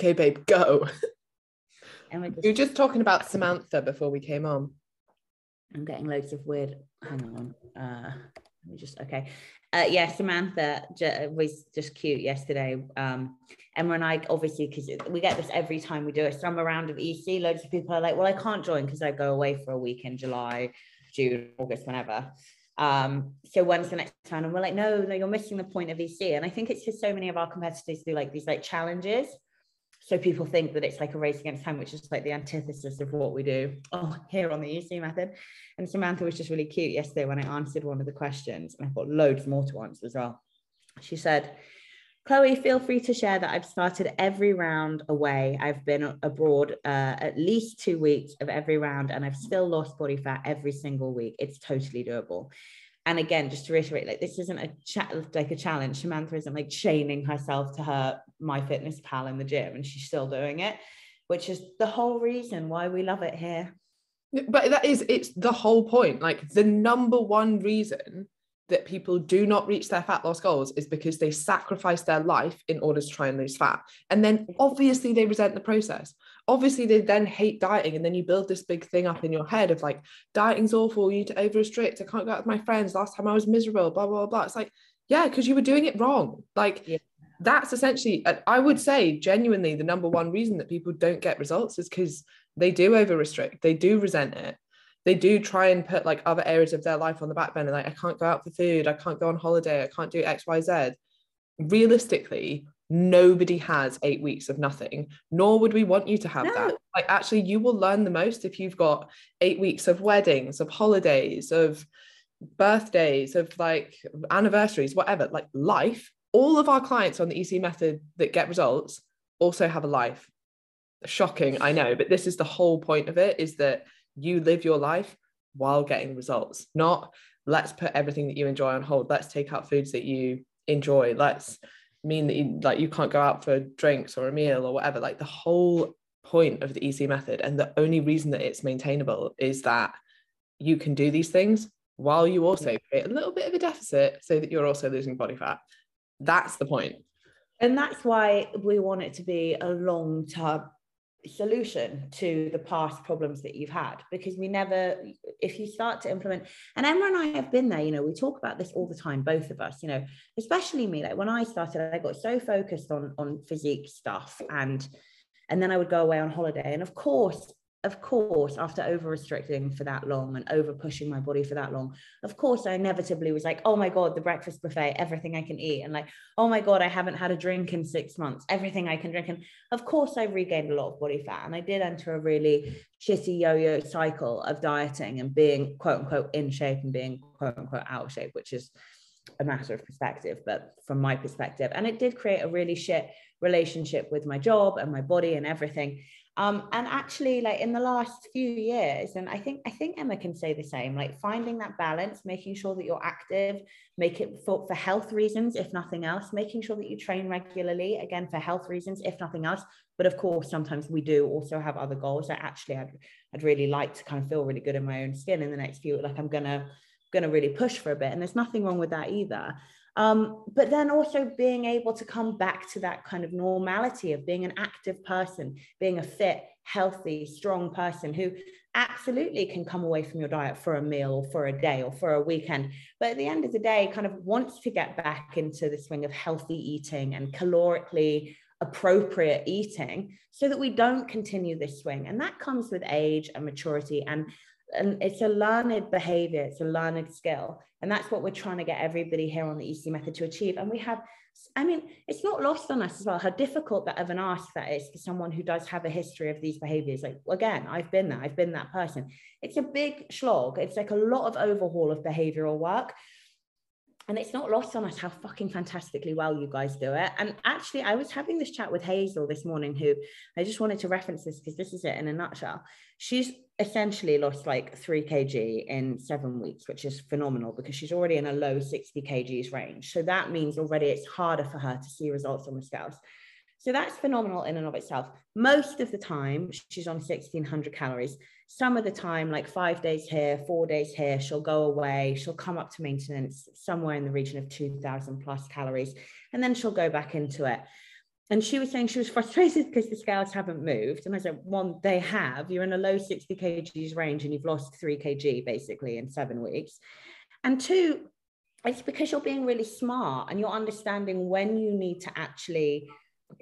Okay, babe, go. And we're We were just, just talking about Samantha before we came on. I'm getting loads of weird. Hang on. Uh, let me just okay. Uh, yeah, Samantha j- was just cute yesterday. Um, Emma and I obviously because we get this every time we do a summer round of EC. Loads of people are like, "Well, I can't join because I go away for a week in July, June, August, whenever." Um, so when's the next time? And we're like, "No, no, you're missing the point of EC." And I think it's just so many of our competitors do like these like challenges. So people think that it's like a race against time, which is like the antithesis of what we do oh, here on the EC method. And Samantha was just really cute yesterday when I answered one of the questions, and I've got loads more to answer as well. She said, Chloe, feel free to share that I've started every round away. I've been abroad uh, at least two weeks of every round, and I've still lost body fat every single week. It's totally doable. And again, just to reiterate, like this isn't a like a challenge. Samantha isn't like chaining herself to her MyFitnessPal in the gym, and she's still doing it, which is the whole reason why we love it here. But that is, it's the whole point. Like the number one reason that people do not reach their fat loss goals is because they sacrifice their life in order to try and lose fat. And then obviously they resent the process. Obviously they then hate dieting. And then you build this big thing up in your head of like, dieting's awful. You need to over restrict. I can't go out with my friends. Last time I was miserable, blah, blah, blah. It's like, yeah, because you were doing it wrong. Like, Yeah. that's essentially, I would say genuinely the number one reason that people don't get results is because they do over restrict, they do resent it they do try and put like other areas of their life on the back burner like i can't go out for food i can't go on holiday i can't do xyz realistically nobody has eight weeks of nothing nor would we want you to have No. that like actually you will learn the most if you've got eight weeks of weddings of holidays of birthdays of like anniversaries whatever. Like life all of our clients on the ec method that get results also have a life. Shocking i know but this is the whole point of it is that you live your life while getting results not let's put everything that you enjoy on hold. Let's take out foods that you enjoy. Let's mean that you like you can't go out for drinks or a meal or whatever. Like the whole point of the ec method and the only reason that it's maintainable is that you can do these things while you also create a little bit of a deficit so that you're also losing body fat. That's the point. And that's why we want it to be a long term solution to the past problems that you've had because we never if you start to implement and Emma and I have been there you know we talk about this all the time both of us you know especially me like when I started I got so focused on on physique stuff and and then I would go away on holiday. And of course of course after over restricting for that long and over pushing my body for that long of course I inevitably was like oh my god the breakfast buffet everything I can eat and like oh my god I haven't had a drink in 6 months everything I can drink and of course I regained a lot of body fat and I did enter a really shitty yo-yo cycle of dieting and being quote unquote in shape and being quote unquote out of shape which is a matter of perspective but from my perspective and it did create a really shit relationship with my job and my body and everything. Um, and actually like in the last few years and i think i think emma can say the same like finding that balance making sure that you're active make it for, for health reasons if nothing else making sure that you train regularly again for health reasons if nothing else. But of course sometimes we do also have other goals that actually I'd, I'd really like to kind of feel really good in my own skin in the next few like i'm gonna gonna really push for a bit and there's nothing wrong with that either um, but then also being able to come back to that kind of normality of being an active person, being a fit, healthy, strong person who absolutely can come away from your diet for a meal or for a day or for a weekend. But at the end of the day, kind of wants to get back into the swing of healthy eating and calorically appropriate eating so that we don't continue this swing. And that comes with age and maturity and and it's a learned behavior it's a learned skill. And that's what we're trying to get everybody here on the ec method to achieve. And we have i mean it's not lost on us as well how difficult that of an ask that is for someone who does have a history of these behaviors. Like again i've been there i've been that person. It's a big slog. It's like a lot of overhaul of behavioral work and it's not lost on us how fucking fantastically well you guys do it. And actually, I was having this chat with Hazel this morning, who I just wanted to reference this because this is it in a nutshell. She's essentially lost like three kg in seven weeks, which is phenomenal because she's already in a low 60 kgs range. So that means already it's harder for her to see results on the scales. So that's phenomenal in and of itself. Most of the time, she's on 1600 calories. Some of the time, like five days here, four days here, she'll go away. She'll come up to maintenance somewhere in the region of 2000 plus calories, and then she'll go back into it. And she was saying she was frustrated because the scales haven't moved. And I said, one, they have. You're in a low 60 kgs range and you've lost three kg basically in seven weeks. And two, it's because you're being really smart and you're understanding when you need to actually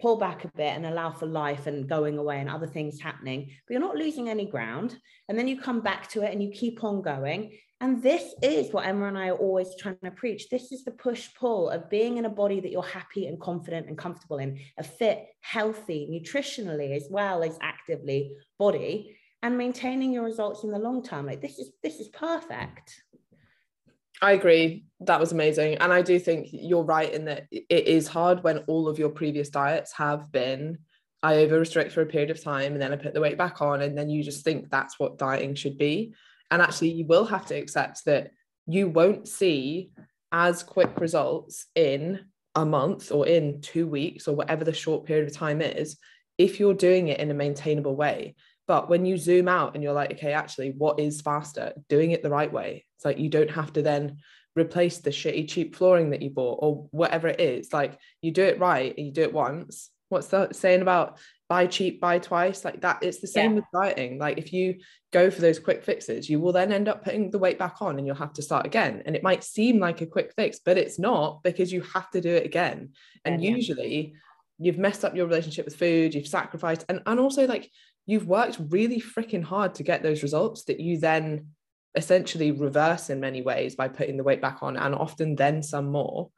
pull back a bit and allow for life and going away and other things happening, but you're not losing any ground. And then you come back to it and you keep on going. And this is what Emma and I are always trying to preach. This is the push pull of being in a body that you're happy and confident and comfortable in, a fit, healthy, nutritionally as well as actively body, and maintaining your results in the long term. Like this is this is perfect. I agree. That was amazing. And I do think you're right in that it is hard when all of your previous diets have been I over restrict for a period of time and then I put the weight back on. And then you just think that's what dieting should be. And actually, you will have to accept that you won't see as quick results in a month or in two weeks or whatever the short period of time is if you're doing it in a maintainable way. But when you zoom out and you're like, okay, actually, what is faster? Doing it the right way. It's like you don't have to then replace the shitty cheap flooring that you bought or whatever it is. Like you do it right and you do it once. What's that saying about buy cheap, buy twice? Like that, it's the same yeah. with dieting. Like if you go for those quick fixes, you will then end up putting the weight back on and you'll have to start again. And it might seem like a quick fix, but it's not because you have to do it again. And yeah, usually you've messed up your relationship with food, you've sacrificed, and, and also like you've worked really freaking hard to get those results that you then essentially reverse in many ways by putting the weight back on and often then some more.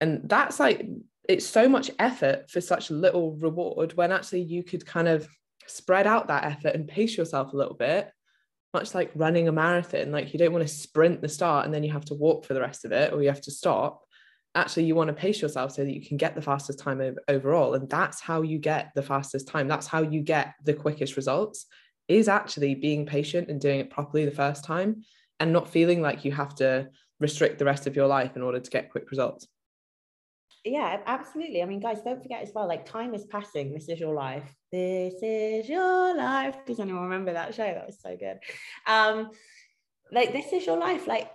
And that's like it's so much effort for such little reward when actually you could kind of spread out that effort and pace yourself a little bit much like running a marathon. Like you don't want to sprint the start and then you have to walk for the rest of it or you have to stop. Actually you want to pace yourself so that you can get the fastest time overall. And that's how you get the fastest time. That's how you get the quickest results is actually being patient and doing it properly the first time and not feeling like you have to restrict the rest of your life in order to get quick results. Yeah absolutely. I mean guys don't forget as well like time is passing. This is your life. This is your life. Does anyone remember that show? That was so good. Um like this is your life. Like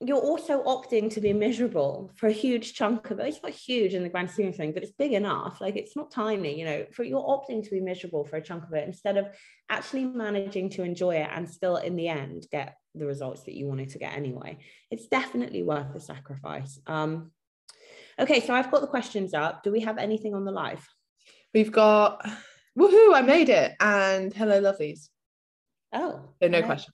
you're also opting to be miserable for a huge chunk of it. It's not huge in the grand scheme of things, but it's big enough. Like it's not tiny, you know, for you're opting to be miserable for a chunk of it instead of actually managing to enjoy it and still in the end get the results that you wanted to get anyway. It's definitely worth the sacrifice. Um, okay, so I've got the questions up. Do we have anything on the live? We've got woohoo, I made it. And hello, lovelies. Oh. So no question.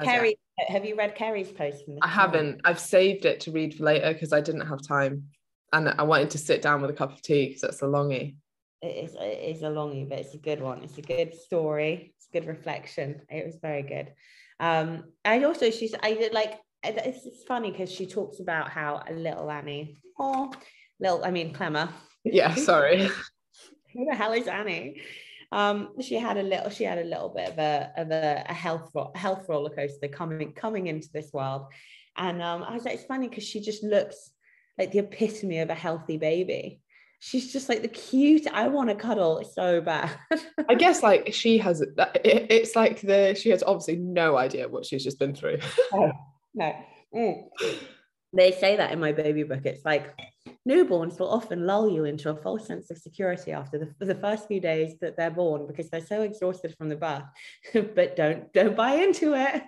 Kerry, have you read Kerry's post? I haven't. I've saved it to read for later because I didn't have time, and I wanted to sit down with a cup of tea because it's a longie. It is. It is a longie, but it's a good one. It's a good story. It's a good reflection. It was very good. Um, and also she's. I did like. It's, it's funny because she talks about how a little Annie. Oh, little. I mean Clemmer. Yeah. Sorry. Who the hell is Annie? Um, she had a little she had a little bit of a of a, a health health roller coaster coming coming into this world. And um, I was like it's funny because she just looks like the epitome of a healthy baby. She's just like the cute I want to cuddle so bad. I guess like she has it's like the she has obviously no idea what she's just been through. No no. Mm. They say that in my baby book. It's like newborns will often lull you into a false sense of security after the, the first few days that they're born because they're so exhausted from the birth but don't don't buy into it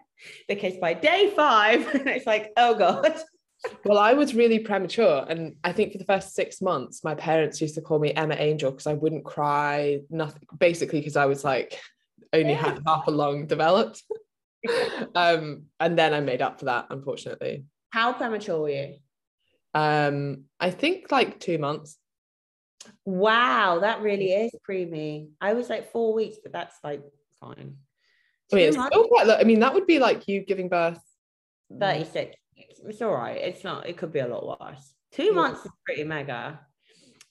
because by day five it's like oh god. Well i was really premature and i think for the first six months my parents used to call me emma angel because i wouldn't cry nothing basically because i was like only yeah. half a lung developed. Um and then i made up for that unfortunately how premature were you um, I think like two months. Wow, that really is preemie. I was like four weeks, but that's like fine. I mean, it's still quite, I mean, that would be like you giving birth 36. it's all right. It's not. It could be a lot worse. Two Yeah. months is pretty mega.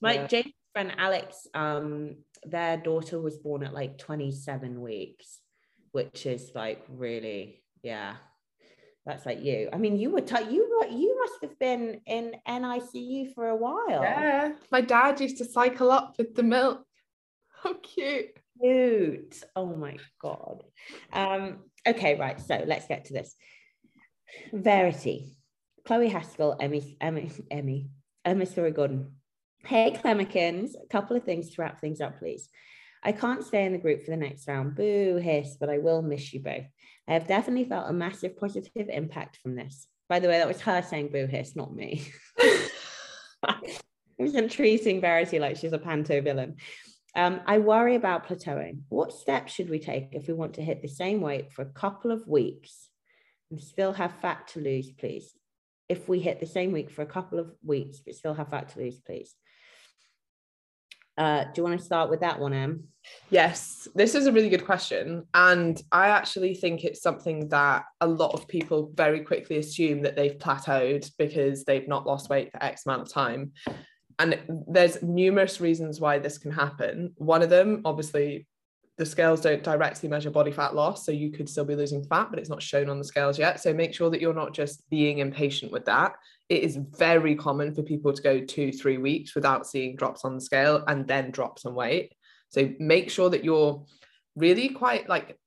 My Yeah. James' friend Alex, um, their daughter was born at like 27 weeks, which is like really, yeah. That's like you. I mean, you were t- you were you must have been in NICU for a while. Yeah. My dad used to cycle up with the milk. How cute. Cute. Oh my god. Um, okay, right. So let's get to this. Verity. Chloe Haskell, Emmy, Emmy, Emmy, Emma Storey Gordon. Hey, Clemikins. A couple of things to wrap things up, please. I can't stay in the group for the next round. Boo, hiss, but I will miss you both. I have definitely felt a massive positive impact from this. By the way, that was her saying boo, hiss, not me. I wasn't treating Verity like she's a panto villain. Um, I worry about plateauing. What steps should we take if we want to hit the same weight for a couple of weeks and still have fat to lose, please? If we hit the same week for a couple of weeks but still have fat to lose, please. Uh, do you want to start with that one, Em? Yes, this is a really good question. And I actually think it's something that a lot of people very quickly assume that they've plateaued because they've not lost weight for X amount of time. And there's numerous reasons why this can happen. One of them, obviously, the scales don't directly measure body fat loss. So you could still be losing fat, but it's not shown on the scales yet. So make sure that you're not just being impatient with that. It is very common for people to go two, three weeks without seeing drops on the scale and then drops on weight. So make sure that you're really quite like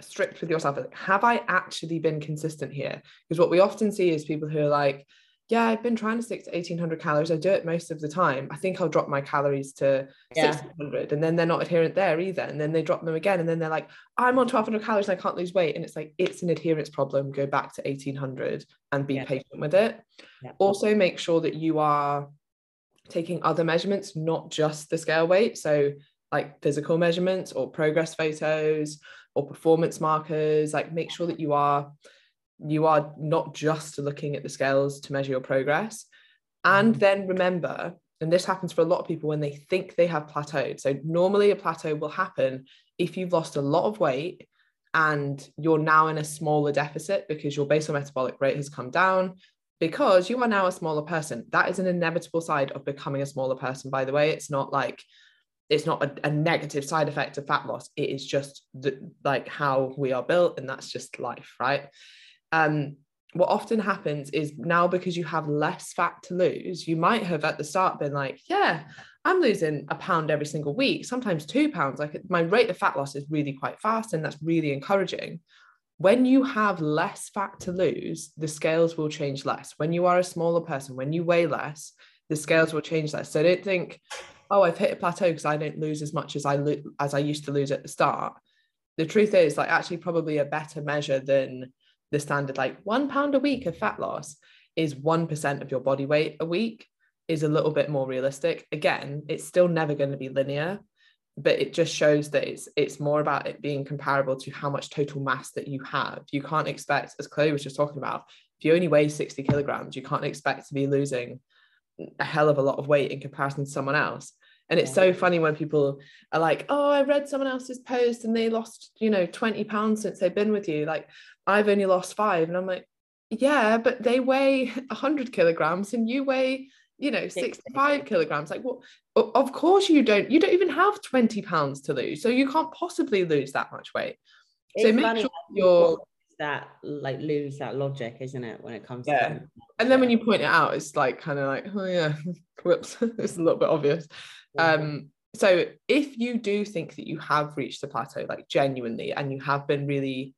strict with yourself. Have I actually been consistent here? Because what we often see is people who are like, yeah, I've been trying to stick to 1800 calories. I do it most of the time. I think I'll drop my calories to Yeah. 1600 and then they're not adherent there either. And then they drop them again. And then they're like, I'm on 1200 calories and I can't lose weight. And it's like, it's an adherence problem. Go back to 1800 and be Yeah. patient with it. Yeah. Also, make sure that you are taking other measurements, not just the scale weight. So, like physical measurements or progress photos or performance markers. Like, make sure that you are you are not just looking at the scales to measure your progress. And Mhm. then remember, and this happens for a lot of people when they think they have plateaued. So normally a plateau will happen if you've lost a lot of weight and you're now in a smaller deficit because your basal metabolic rate has come down because you are now a smaller person. That is an inevitable side of becoming a smaller person, by the way. It's not like it's not a, a negative side effect of fat loss. It is just the, like how we are built, and that's just life, right? Um, what often happens is now because you have less fat to lose, you might have at the start been like, yeah, I'm losing a pound every single week, sometimes two pounds. Like my rate of fat loss is really quite fast, and that's really encouraging. When you have less fat to lose, the scales will change less. When you are a smaller person, when you weigh less, the scales will change less. So don't think, oh, I've hit a plateau because I don't lose as much as I lo- as I used to lose at the start. The truth is, like, actually, probably a better measure than the standard like one pound a week of fat loss is 1% of your body weight a week is a little bit more realistic. Again it's still never going to be linear but it just shows that it's it's more about it being comparable to how much total mass that you have. You can't expect as chloe was just talking about if you only weigh 60 kilograms you can't expect to be losing a hell of a lot of weight in comparison to someone else and it's Yeah. so funny when people are like oh i read someone else's post and they lost you know 20 pounds since they've been with you. Like i've only lost five. And i'm like yeah but they weigh 100 kilograms and you weigh you know 65 kilograms. Like what o- of course you don't you don't even have 20 pounds to lose. So you can't possibly lose that much weight. So make sure you're that like lose that logic, isn't it, when it comes Yeah. to and then when you point it out it's like kind of like oh yeah whoops it's a little bit obvious. Um so if you do think that you have reached the plateau like genuinely and you have been really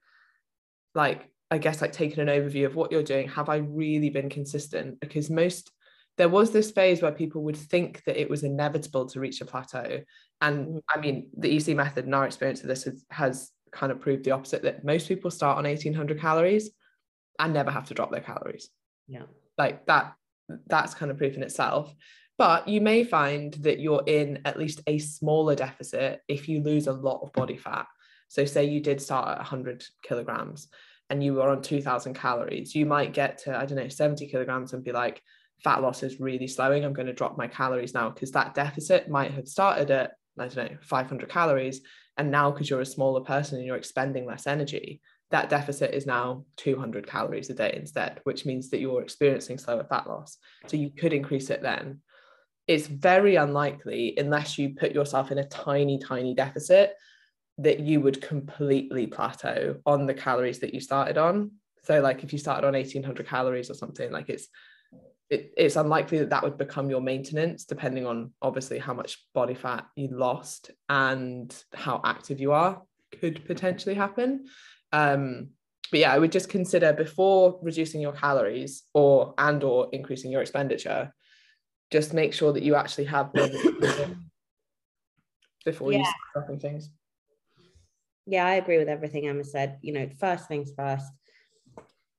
like i guess like taking an overview of what you're doing have i really been consistent? Because most there was this phase where people would think that it was inevitable to reach a plateau. And Mhm. i mean the ec method and our experience of this has, has kind of proved the opposite that most people start on 1800 calories and never have to drop their calories. Yeah. like that that's kind of proof in itself. But you may find that you're in at least a smaller deficit if you lose a lot of body fat. So say you did start at 100 kilograms and you were on 2000 calories you might get to i don't know 70 kilograms and be like fat loss is really slowing. I'm going to drop my calories now. Because that deficit might have started at i don't know 500 calories and now because you're a smaller person and you're expending less energy that deficit is now 200 calories a day instead, which means that you're experiencing slower fat loss. So you could increase it then. It's very unlikely, unless you put yourself in a tiny, tiny deficit, that you would completely plateau on the calories that you started on. So, like if you started on 1800 calories or something, like it's it, it's unlikely that that would become your maintenance, depending on obviously how much body fat you lost and how active you are, could potentially happen. Um, but yeah, I would just consider before reducing your calories or and or increasing your expenditure, just make sure that you actually have before yeah. you start dropping things. Yeah, I agree with everything Emma said. You know, first things first,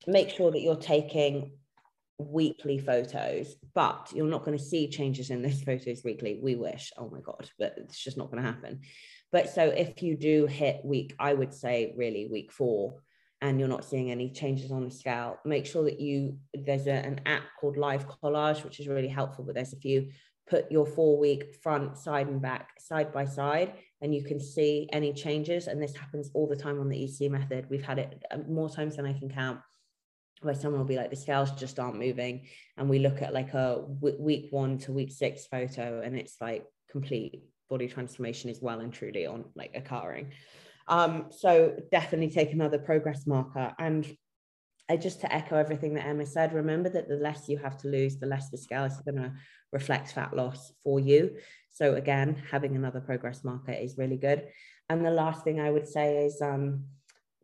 make sure that you're taking weekly photos, but you're not going to see changes in those photos weekly. We wish, oh my God, but it's just not going to happen. But so if you do hit week, I would say really week four, and you're not seeing any changes on the scale, make sure that you, there's a, an app called Live Collage, which is really helpful, but there's a few, put your four week front, side, and back side by side, and you can see any changes. And this happens all the time on the EC method. We've had it uh, more times than I can count where someone will be like the scales just aren't moving and we look at like a week one to week six photo and it's like complete body transformation is well and truly on like occurring um so definitely take another progress marker and I just to echo everything that Emma said, remember that the less you have to lose, the less the scale is going to reflect fat loss for you. So again, having another progress marker is really good. And the last thing I would say is um,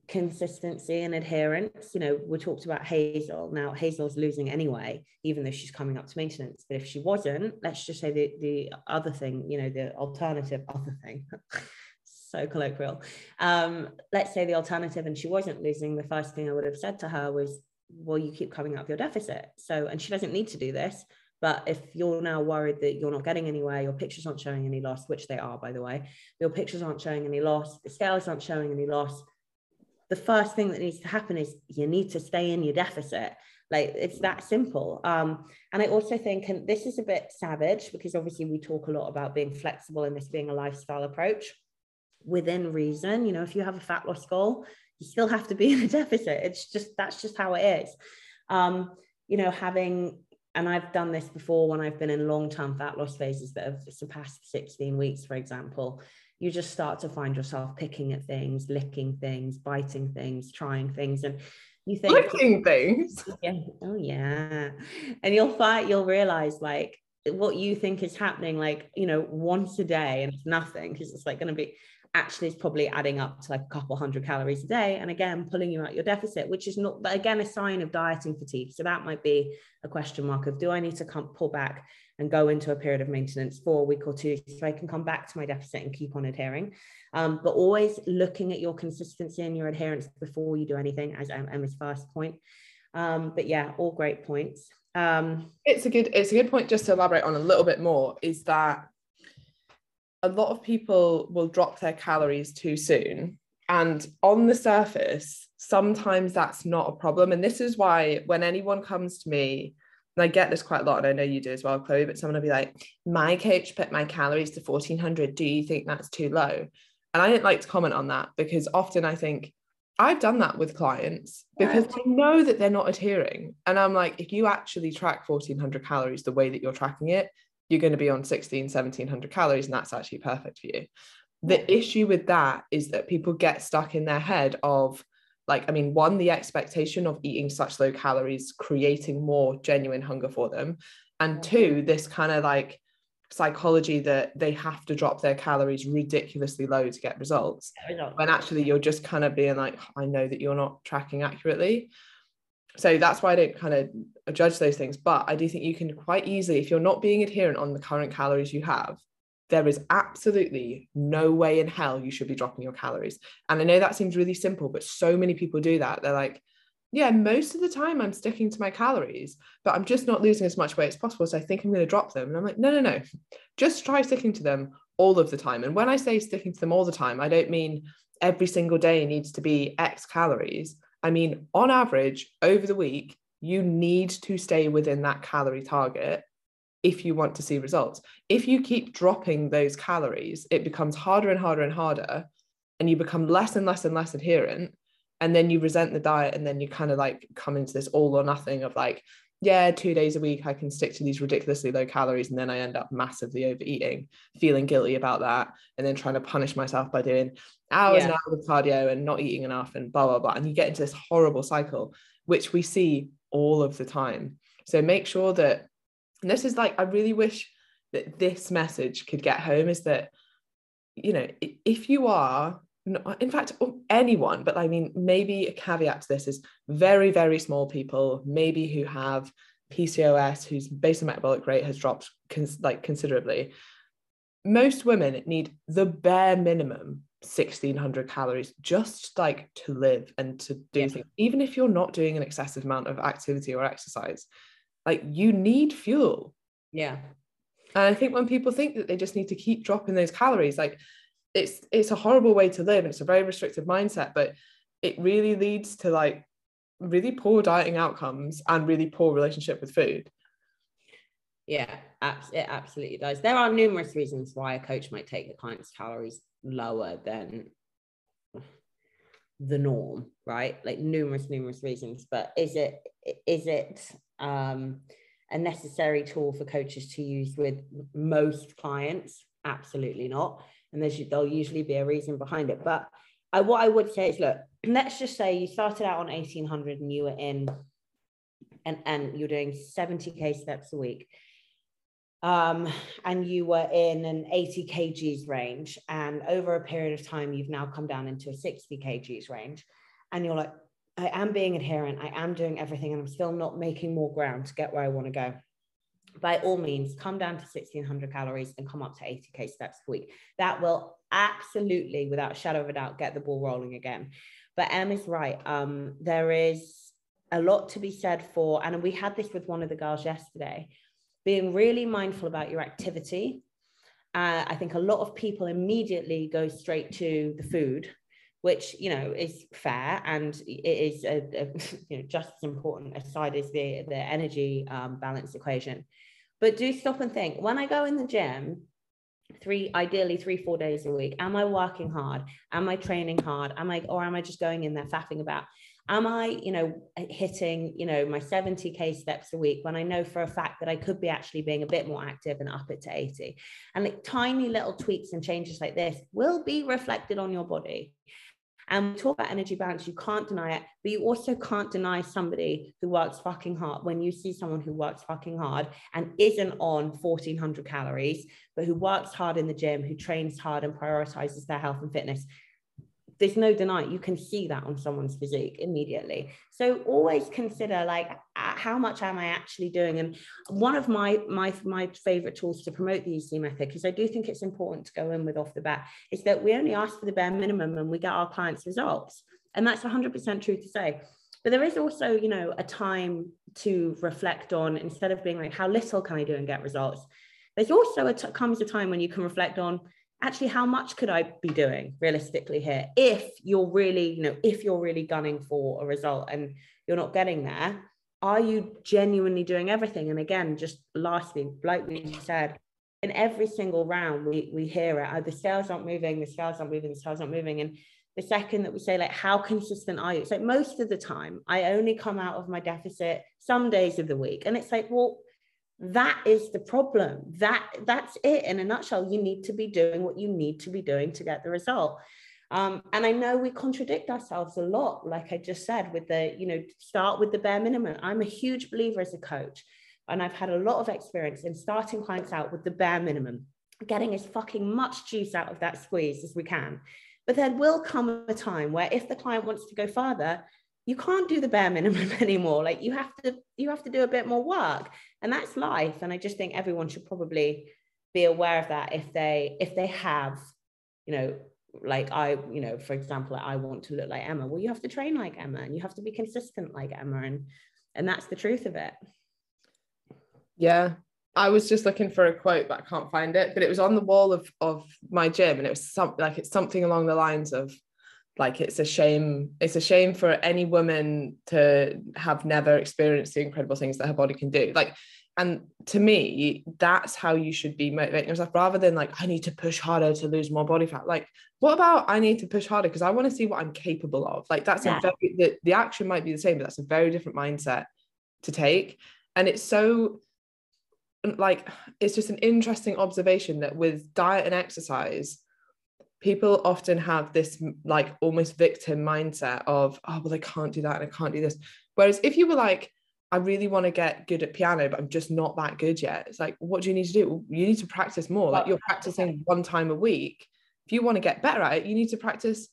consistency and adherence. You know, we talked about Hazel. Now Hazel's losing anyway, even though she's coming up to maintenance. But if she wasn't, let's just say the the other thing, you know, the alternative other thing. so colloquial. Um, let's say the alternative and she wasn't losing, the first thing I would have said to her was, well, you keep coming up your deficit. So, and she doesn't need to do this. But if you're now worried that you're not getting anywhere, your pictures aren't showing any loss, which they are, by the way, your pictures aren't showing any loss, the scales aren't showing any loss, the first thing that needs to happen is you need to stay in your deficit. Like it's that simple. Um, and i also think and this is a bit savage because obviously we talk a lot about being flexible and this being a lifestyle approach within reason. You know if you have a fat loss goal you still have to be in a deficit. It's just that's just how it is. Um, you know having and I've done this before when I've been in long term fat loss phases that have surpassed 16 weeks, for example you just start to find yourself picking at things, licking things, biting things, trying things. And you think licking things. Yeah. Oh yeah. And you'll find you'll realize like what you think is happening, like, you know, once a day and it's nothing because it's like going to be actually it's probably adding up to like a couple hundred calories a day and again pulling you out your deficit which is not but again a sign of dieting fatigue so that might be a question mark of do i need to come pull back and go into a period of maintenance for a week or two so I can come back to my deficit and keep on adhering. Um, but always looking at your consistency and your adherence before you do anything, as Emma's first point. Um, but yeah, all great points. Um, it's a good it's a good point just to elaborate on a little bit more is that a lot of people will drop their calories too soon and on the surface sometimes that's not a problem and this is why when anyone comes to me I get this quite a lot, and I know you do as well, Chloe, but someone will be like, my coach put my calories to 1400. Do you think that's too low? And I didn't like to comment on that because often I think I've done that with clients because I know that they're not adhering. And I'm like, if you actually track 1400 calories the way that you're tracking it, you're going to be on 16, 1700 calories, and that's actually perfect for you. The issue with that is that people get stuck in their head of, like i mean one the expectation of eating such low calories creating more genuine hunger for them. And two this kind of like psychology that they have to drop their calories ridiculously low to get results when actually you're just kind of being like i know that you're not tracking accurately. So that's why i don't kind of judge those things. But i do think you can quite easily if you're not being adherent on the current calories you have there is absolutely no way in hell you should be dropping your calories. And I know that seems really simple, but so many people do that. They're like, yeah, most of the time I'm sticking to my calories, but I'm just not losing as much weight as possible. So I think I'm going to drop them. And I'm like, no, no, no, just try sticking to them all of the time. And when I say sticking to them all the time, I don't mean every single day needs to be X calories. I mean, on average, over the week, you need to stay within that calorie target if you want to see results. If you keep dropping those calories, it becomes harder and harder and harder, and you become less and less and less adherent. and then you resent the diet and then you kind of like come into this all or nothing of like yeah two days a week i can stick to these ridiculously low calories and then i end up massively overeating feeling guilty about that and then trying to punish myself by doing hours yeah. and hours of cardio and not eating enough and blah blah blah and you get into this horrible cycle which we see all of the time so make sure that this is like i really wish that this message could get home is that you know if you are in fact anyone but i mean maybe a caveat to this is very very small people maybe who have pcos whose basal metabolic rate has dropped cons- like considerably most women need the bare minimum 1600 calories just like to live and to do yeah. things even if you're not doing an excessive amount of activity or exercise like you need fuel. Yeah. And i think when people think that they just need to keep dropping those calories like it's it's a horrible way to live. And it's a very restrictive mindset but it really leads to like really poor dieting outcomes and really poor relationship with food. Yeah it absolutely does. There are numerous reasons why a coach might take the client's calories lower than the norm right? Like numerous numerous reasons but is it is it um a necessary tool for coaches to use with most clients? Absolutely not. And there's there'll usually be a reason behind it. But I, what I would say is, look, let's just say you started out on 1800 and you were in, and and you're doing 70k steps a week, um, and you were in an 80 kgs range, and over a period of time you've now come down into a 60 kgs range, and you're like, I am being adherent, I am doing everything, and I'm still not making more ground to get where I want to go by all means, come down to 1600 calories and come up to 80K steps a week. That will absolutely, without a shadow of a doubt, get the ball rolling again. But Em is right. Um, there is a lot to be said for, and we had this with one of the girls yesterday, being really mindful about your activity. Uh, I think a lot of people immediately go straight to the food which you know is fair and it is a, a, you know, just as important aside as the the energy um, balance equation but do stop and think when I go in the gym, three, ideally three, four days a week, am I working hard? Am I training hard? Am I, or am I just going in there faffing about? Am I, you know, hitting, you know, my 70K steps a week when I know for a fact that I could be actually being a bit more active and up it to 80? And like tiny little tweaks and changes like this will be reflected on your body. And we talk about energy balance, you can't deny it, but you also can't deny somebody who works fucking hard. When you see someone who works fucking hard and isn't on 1400 calories, but who works hard in the gym, who trains hard and prioritizes their health and fitness, there's no denying you can see that on someone's physique immediately. So always consider like uh, how much am i actually doing? And one of my my my favorite tools to promote the ec method because i do think it's important to go in with off the bat is that we only ask for the bare minimum and we get our clients results. And that's 100% true to say. But there is also you know a time to reflect on instead of being like how little can i do and get results? There's also a t- comes a time when you can reflect on actually how much could i be doing realistically here if you're really you know if you're really gunning for a result and you're not getting there? Are you genuinely doing everything? And again just lastly like we said in every single round we, we hear it oh, the sales aren't moving the sales aren't moving the sales aren't moving. And the second that we say like how consistent are you? It's like most of the time i only come out of my deficit some days of the week. And it's like well that is the problem. That that's it. In a nutshell you need to be doing what you need to be doing to get the result. Um, and i know we contradict ourselves a lot like i just said with the you know start with the bare minimum. I'm a huge believer as a coach and i've had a lot of experience in starting clients out with the bare minimum getting as fucking much juice out of that squeeze as we can. But there will come a time where if the client wants to go further you can't do the bare minimum anymore. Like you have to you have to do a bit more work and that's life. And i just think everyone should probably be aware of that if they if they have you know like i you know for example i want to look like emma. Well you have to train like emma and you have to be consistent like emma. And and that's the truth of it. Yeah. I was just looking for a quote but i can't find it. But it was on the wall of of my gym and it was something like it's something along the lines of like it's a shame it's a shame for any woman to have never experienced the incredible things that her body can do. Like and to me that's how you should be motivating yourself rather than like i need to push harder to lose more body fat. Like what about i need to push harder because i want to see what i'm capable of. Like that's yeah. a very the, the action might be the same but that's a very different mindset to take. And it's so like it's just an interesting observation that with diet and exercise people often have this like almost victim mindset of oh well i can't do that and i can't do this whereas if you were like I really want to get good at piano, but I'm just not that good yet. It's like, what do you need to do? You need to practice more. Like you're practicing one time a week. If you want to get better at it, you need to practice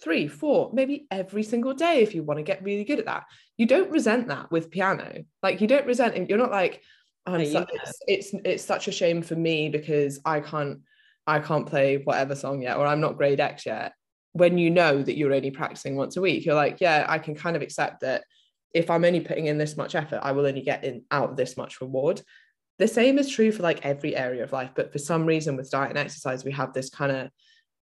three, four, maybe every single day if you want to get really good at that. You don't resent that with piano. Like you don't resent it. You're not like, oh, so, it's, it's it's such a shame for me because I can't I can't play whatever song yet, or I'm not grade X yet. When you know that you're only practicing once a week, you're like, yeah, I can kind of accept that if I'm only putting in this much effort, I will only get in out this much reward. The same is true for like every area of life, but for some reason with diet and exercise, we have this kind of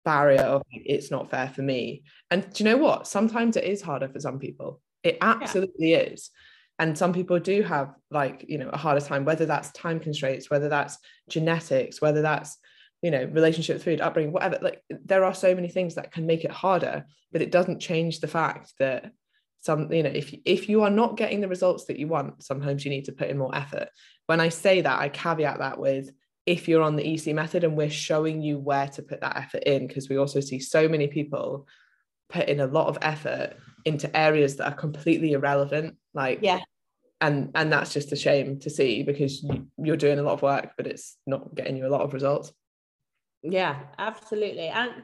barrier of it's not fair for me. And do you know what? Sometimes it is harder for some people. It absolutely yeah. is. And some people do have like, you know, a harder time, whether that's time constraints, whether that's genetics, whether that's, you know, relationship food, upbringing, whatever. Like there are so many things that can make it harder, but it doesn't change the fact that some you know if if you are not getting the results that you want sometimes you need to put in more effort when i say that i caveat that with if you're on the ec method and we're showing you where to put that effort in because we also see so many people put in a lot of effort into areas that are completely irrelevant like yeah and and that's just a shame to see because you're doing a lot of work but it's not getting you a lot of results yeah absolutely and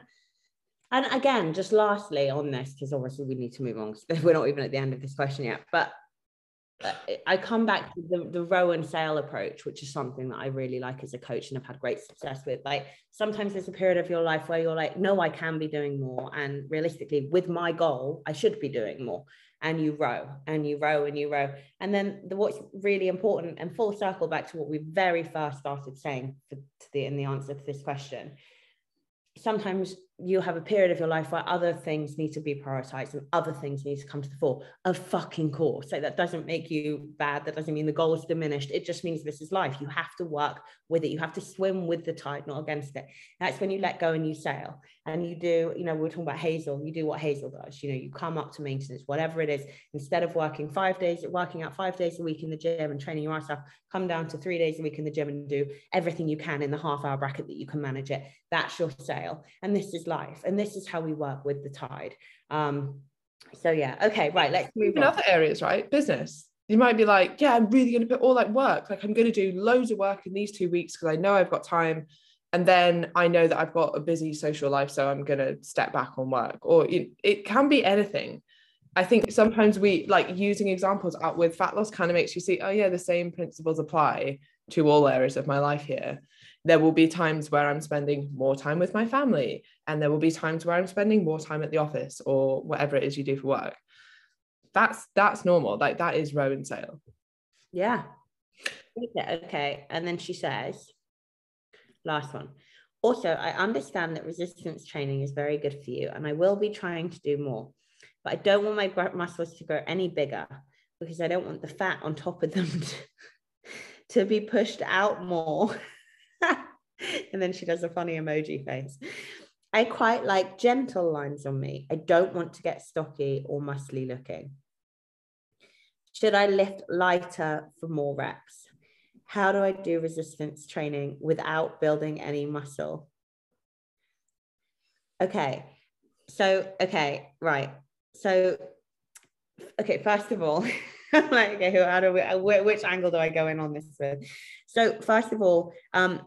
and again, just lastly on this, because obviously we need to move on because we're not even at the end of this question yet. But I come back to the, the row and sail approach, which is something that I really like as a coach and have had great success with. Like sometimes there's a period of your life where you're like, no, I can be doing more. And realistically, with my goal, I should be doing more. And you row and you row and you row. And then the, what's really important and full circle back to what we very first started saying for, the, in the answer to this question. Sometimes you have a period of your life where other things need to be prioritized and other things need to come to the fore. Of fucking course. So that doesn't make you bad. That doesn't mean the goal is diminished. It just means this is life. You have to work with it. You have to swim with the tide, not against it. That's when you let go and you sail. And you do, you know, we are talking about Hazel. You do what Hazel does. You know, you come up to maintenance, whatever it is. Instead of working five days, working out five days a week in the gym and training your ass off, come down to three days a week in the gym and do everything you can in the half hour bracket that you can manage it. That's your sail. And this is life. And this is how we work with the tide. Um, so yeah, okay, right. Let's move in on. other areas, right? Business. You might be like, yeah, I'm really going to put all that work. Like I'm going to do loads of work in these two weeks because I know I've got time. And then I know that I've got a busy social life, so I'm going to step back on work. Or it, it can be anything. I think sometimes we like using examples out with fat loss kind of makes you see, oh yeah, the same principles apply to all areas of my life here there will be times where I'm spending more time with my family, and there will be times where I'm spending more time at the office or whatever it is you do for work. That's that's normal. Like that is row and sail. Yeah. Okay, okay. And then she says, last one. Also, I understand that resistance training is very good for you, and I will be trying to do more. But I don't want my muscles to grow any bigger because I don't want the fat on top of them to, to be pushed out more. and then she does a funny emoji face. I quite like gentle lines on me. I don't want to get stocky or muscly looking. Should I lift lighter for more reps? How do I do resistance training without building any muscle? Okay. So, okay, right. So, okay, first of all, like, okay, how do we, which angle do I go in on this with? So, first of all, um,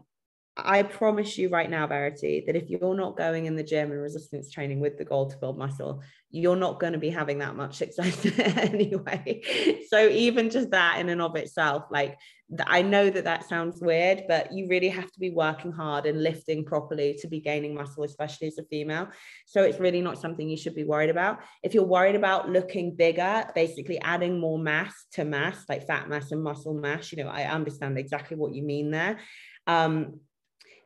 I promise you right now, Verity, that if you're not going in the gym and resistance training with the goal to build muscle, you're not going to be having that much success anyway. So even just that in and of itself, like I know that that sounds weird, but you really have to be working hard and lifting properly to be gaining muscle, especially as a female. So it's really not something you should be worried about. If you're worried about looking bigger, basically adding more mass to mass, like fat mass and muscle mass, you know, I understand exactly what you mean there. Um,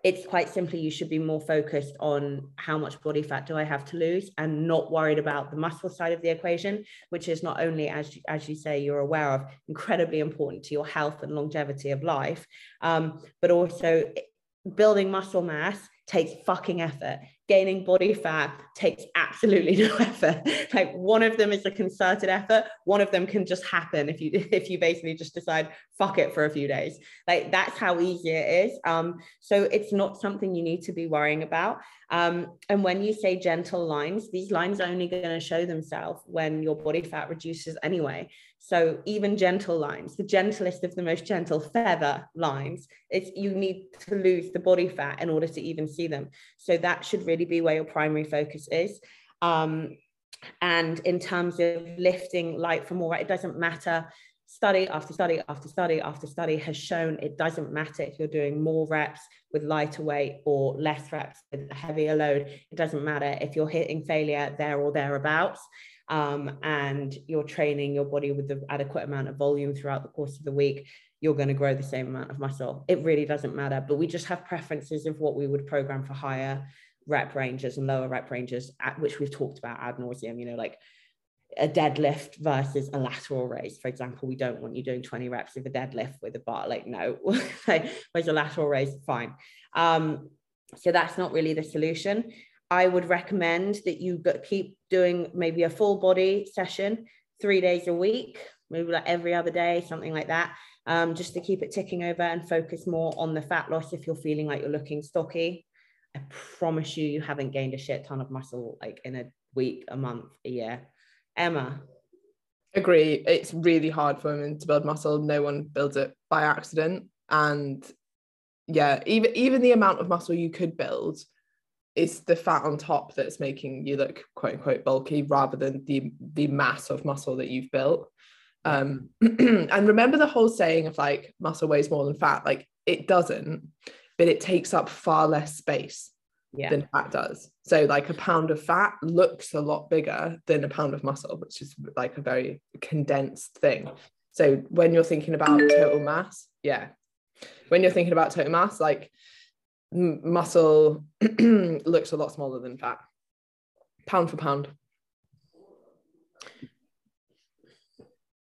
it's quite simply you should be more focused on how much body fat do I have to lose and not worried about the muscle side of the equation, which is not only, as you, as you say, you're aware of, incredibly important to your health and longevity of life, um, but also building muscle mass takes fucking effort. Gaining body fat takes absolutely no effort. Like one of them is a concerted effort. One of them can just happen if you if you basically just decide fuck it for a few days. Like that's how easy it is. Um so it's not something you need to be worrying about. Um and when you say gentle lines these lines are only going to show themselves when your body fat reduces anyway so even gentle lines, the gentlest of the most gentle feather lines, it's you need to lose the body fat in order to even see them. So that should really be where your primary focus is. Um, and in terms of lifting light for more, it doesn't matter. Study after study after study after study has shown it doesn't matter if you're doing more reps with lighter weight or less reps with a heavier load. It doesn't matter if you're hitting failure there or thereabouts um, and you're training your body with the adequate amount of volume throughout the course of the week, you're going to grow the same amount of muscle. It really doesn't matter, but we just have preferences of what we would program for higher rep ranges and lower rep ranges, at which we've talked about ad nauseum, you know, like a deadlift versus a lateral raise. For example, we don't want you doing 20 reps of a deadlift with a bar. Like, no, whereas a lateral raise, fine. Um, so that's not really the solution. I would recommend that you keep doing maybe a full body session three days a week, maybe like every other day, something like that, um, just to keep it ticking over and focus more on the fat loss if you're feeling like you're looking stocky. I promise you, you haven't gained a shit ton of muscle like in a week, a month, a year. Emma. Agree. It's really hard for women to build muscle. No one builds it by accident. And yeah, even even the amount of muscle you could build it's the fat on top that's making you look quote unquote bulky rather than the the mass of muscle that you've built. Um and remember the whole saying of like muscle weighs more than fat? Like it doesn't but it takes up far less space yeah. than fat does. So like a pound of fat looks a lot bigger than a pound of muscle which is like a very condensed thing. So when you're thinking about total mass yeah. When you're thinking about total mass like muscle looks a lot smaller than fat, pound for pound.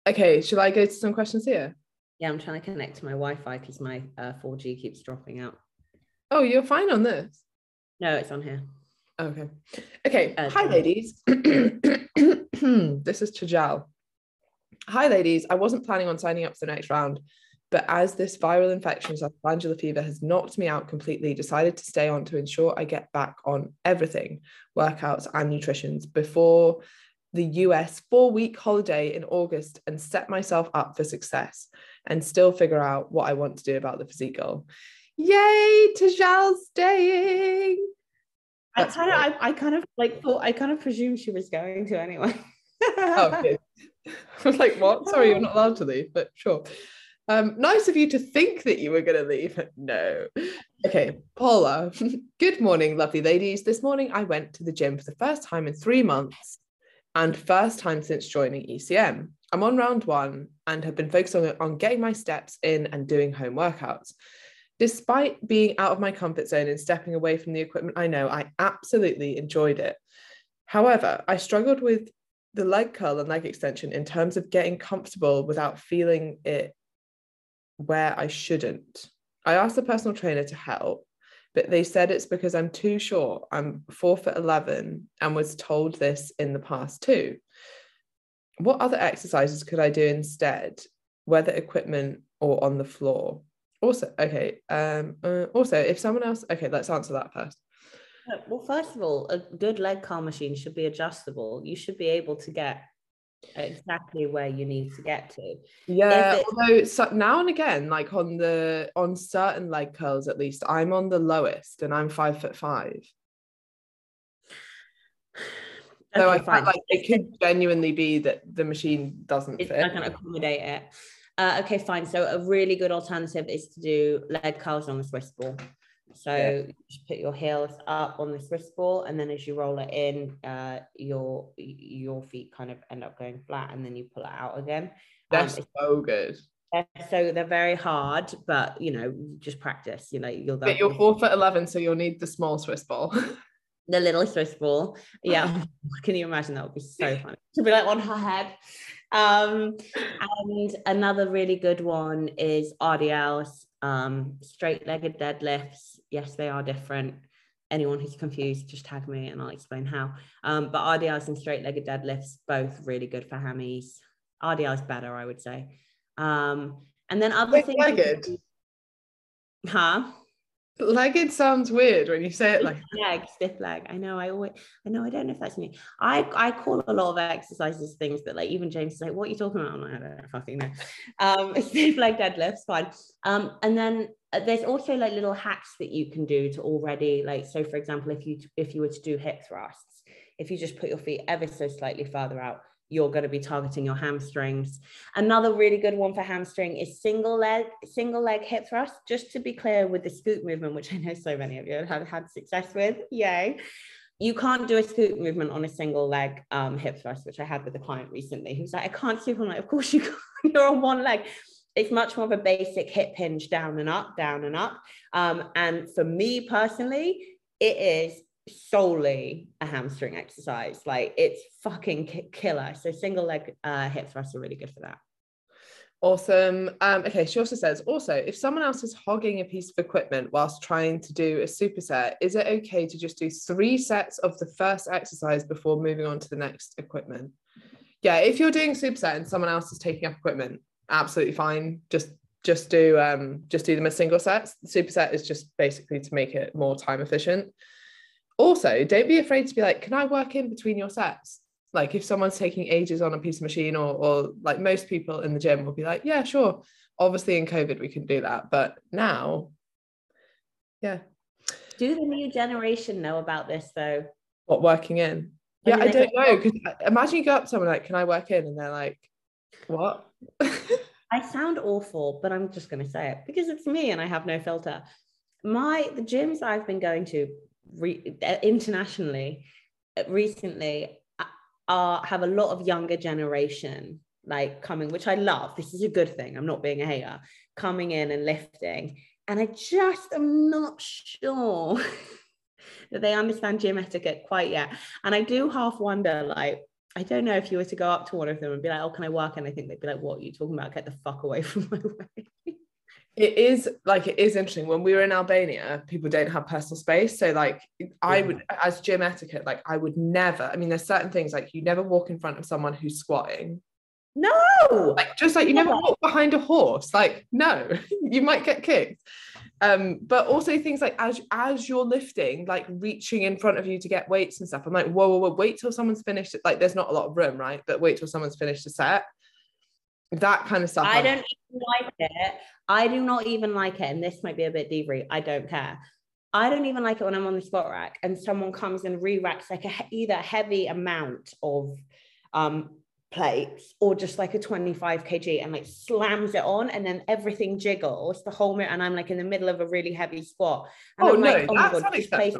Okay, should I go to some questions here? Yeah, I'm trying to connect to my Wi-Fi because my uh, 4G keeps dropping out. Oh, you're fine on this. No, it's on here. Okay. Okay. Uh, Hi, ladies. this is Chajal. Hi, ladies. I wasn't planning on signing up for the next round, but as this viral infection glandular fever has knocked me out completely, decided to stay on to ensure I get back on everything, workouts and nutritions before the US four week holiday in August and set myself up for success and still figure out what I want to do about the physique goal. Yay, Tajal staying. I kind of, I, I, kind of like thought, I kind of presumed she was going to anyway. oh, okay. I was like, what? Sorry, you're not allowed to leave, but sure. Um, nice of you to think that you were going to leave. No. Okay, Paula. Good morning, lovely ladies. This morning I went to the gym for the first time in three months and first time since joining ECM. I'm on round one and have been focused on, on getting my steps in and doing home workouts. Despite being out of my comfort zone and stepping away from the equipment I know, I absolutely enjoyed it. However, I struggled with the leg curl and leg extension in terms of getting comfortable without feeling it where I shouldn't. I asked the personal trainer to help, but they said it's because I'm too short. I'm four foot 11 and was told this in the past too. What other exercises could I do instead, whether equipment or on the floor? Also, okay. Um, uh, also, if someone else, okay, let's answer that first. Well, first of all, a good leg curl machine should be adjustable. You should be able to get exactly where you need to get to yeah it- although so now and again like on the on certain leg curls at least i'm on the lowest and i'm five foot five so okay, I find like it could genuinely be that the machine doesn't it fit. doesn't accommodate it. Uh, okay, fine. So a really good alternative is to do leg curls on the Swiss ball. So yeah. you put your heels up on the Swiss ball, and then as you roll it in, uh, your your feet kind of end up going flat, and then you pull it out again. Um, That's um, so good. so they're very hard, but you know, just practice. You know, you'll go. But you're four foot eleven, so you'll need the small Swiss ball. the little Swiss ball. Yeah, can you imagine? That would be so funny to be like on her head. Um, and another really good one is RDLs, um, straight-legged deadlifts. Yes, they are different. Anyone who's confused, just tag me and I'll explain how. Um, but RDLs and straight-legged deadlifts, both really good for hammies. RDL is better, I would say. Um, and then other things. Legged. Huh? Legged sounds weird when you say it like leg, stiff leg. I know. I always, I know. I don't know if that's me. I I call a lot of exercises things that like even James is like, "What are you talking about?" I'm like, I don't fucking know. Um, stiff leg deadlifts, fine. Um, and then uh, there's also like little hacks that you can do to already like. So for example, if you if you were to do hip thrusts, if you just put your feet ever so slightly further out, you're going to be targeting your hamstrings. Another really good one for hamstring is single leg, single leg hip thrust. Just to be clear with the scoop movement, which I know so many of you have had success with. Yay. You can't do a scoop movement on a single leg um, hip thrust, which I had with a client recently who's like, I can't scoop. I'm like, of course you can't. You're on one leg. It's much more of a basic hip hinge down and up, down and up. Um, and for me personally, it is solely a hamstring exercise. Like it's fucking killer. So single leg uh, hip thrusts are really good for that. Awesome. Um, okay, she also says also, if someone else is hogging a piece of equipment whilst trying to do a superset, is it okay to just do three sets of the first exercise before moving on to the next equipment? Yeah, if you're doing superset and someone else is taking up equipment, absolutely fine. Just just do um just do them as single sets. The superset is just basically to make it more time efficient also don't be afraid to be like can i work in between your sets? Like if someone's taking ages on a piece of machine or or like most people in the gym will be like yeah sure. Obviously in covid we can do that but now yeah. Do the new generation know about this though? What working in? Yeah i don't know because imagine you go up to someone like can i work in? And they're like what? I sound awful but i'm just going to say it because it's me and i have no filter. My the gyms i've been going to re- uh, internationally uh, recently uh, are have a lot of younger generation like coming which i love this is a good thing i'm not being a hater coming in and lifting and i just am not sure that they understand gym etiquette quite yet and i do half wonder like I don't know if you were to go up to one of them and be like, "Oh, can I work?" And I think they'd be like, "What are you talking about? Get the fuck away from my way." It is like it is interesting. When we were in albania people don't have personal space. So like i would as gym etiquette like i would never i mean there's certain things like you never walk in front of someone who's squatting. No! Like just like you never walk behind a horse. Like no you might get kicked. Um but also things like as as you're lifting like reaching in front of you to get weights and stuff i'm like whoa whoa whoa wait till someone's finished like there's not a lot of room right? But wait till someone's finished a set that kind of stuff i don't like it I do not even like it, and this might be a bit deepery. I don't care. I don't even like it when I'm on the squat rack and someone comes and re-racks like a either heavy amount of um, plates or just like a 25 kg and like slams it on and then everything jiggles the whole mirror and I'm like in the middle of a really heavy squat and oh, I'm no, like oh my god place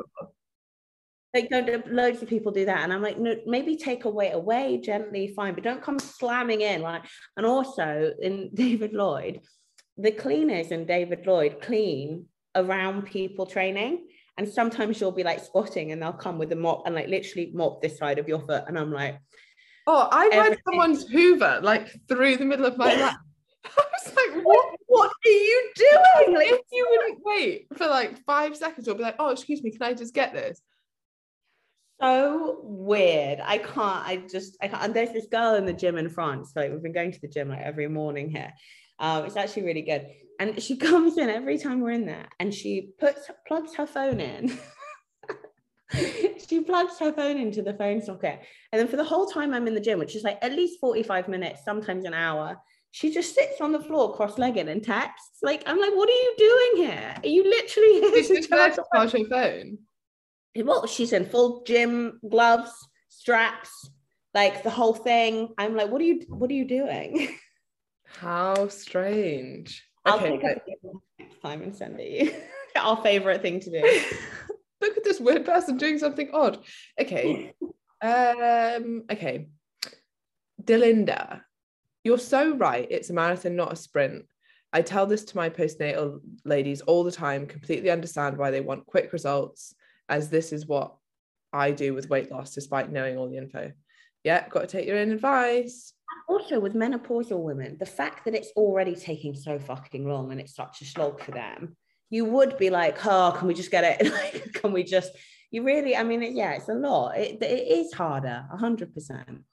like don't loads of people do that and i'm like no maybe take away away gently fine but don't come slamming in like and also in david lloyd the cleaners in David Lloyd clean around people training. And sometimes you'll be like squatting and they'll come with a mop and like literally mop this side of your foot. And I'm like, Oh, I read someone's Hoover like through the middle of my lap. I was like, what, what are you doing? Like, if you wouldn't wait for like five seconds, you'll be like, oh, excuse me, can I just get this? So weird. I can't, I just, I can't. And there's this girl in the gym in France. Like, we've been going to the gym like every morning here. Um, it's actually really good. And she comes in every time we're in there and she puts plugs her phone in. she plugs her phone into the phone socket. And then for the whole time I'm in the gym, which is like at least 45 minutes, sometimes an hour, she just sits on the floor cross-legged and texts. Like, I'm like, what are you doing here? Are you literally here to charge, her phone? Well, she's in full gym gloves, straps, like the whole thing. I'm like, what are you what are you doing? How strange. I'll okay, pick but... up next time and send it you. Our favorite thing to do. Look at this weird person doing something odd. Okay. Um, okay. Delinda, You're so right. It's a marathon, not a sprint. I tell this to my postnatal ladies all the time, completely understand why they want quick results, as this is what I do with weight loss, despite knowing all the info. Yeah, got to take your own advice. Also, with menopausal women, the fact that it's already taking so fucking long and it's such a slog for them, you would be like, oh, can we just get it? like, can we just, you really, I mean, it, yeah, it's a lot. It, it is harder, 100%.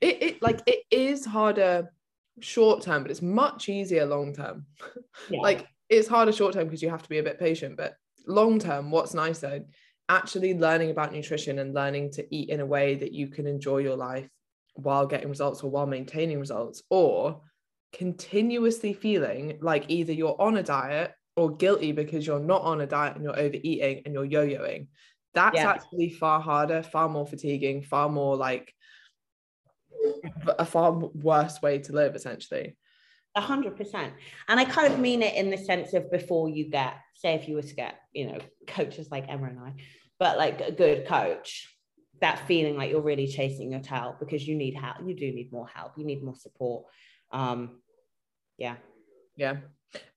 It, it like it is harder short term, but it's much easier long term. Yeah. like it's harder short term because you have to be a bit patient, but long term, what's nicer? Actually learning about nutrition and learning to eat in a way that you can enjoy your life while getting results or while maintaining results, or continuously feeling like either you're on a diet or guilty because you're not on a diet and you're overeating and you're yo-yoing. That's yeah. actually far harder, far more fatiguing, far more like a far worse way to live essentially hundred percent. And i kind of mean it in the sense of before you get say if you were to get you know coaches like emma and i but like a good coach that feeling like you're really chasing your tail because you need help you do need more help you need more support. Um yeah. Yeah.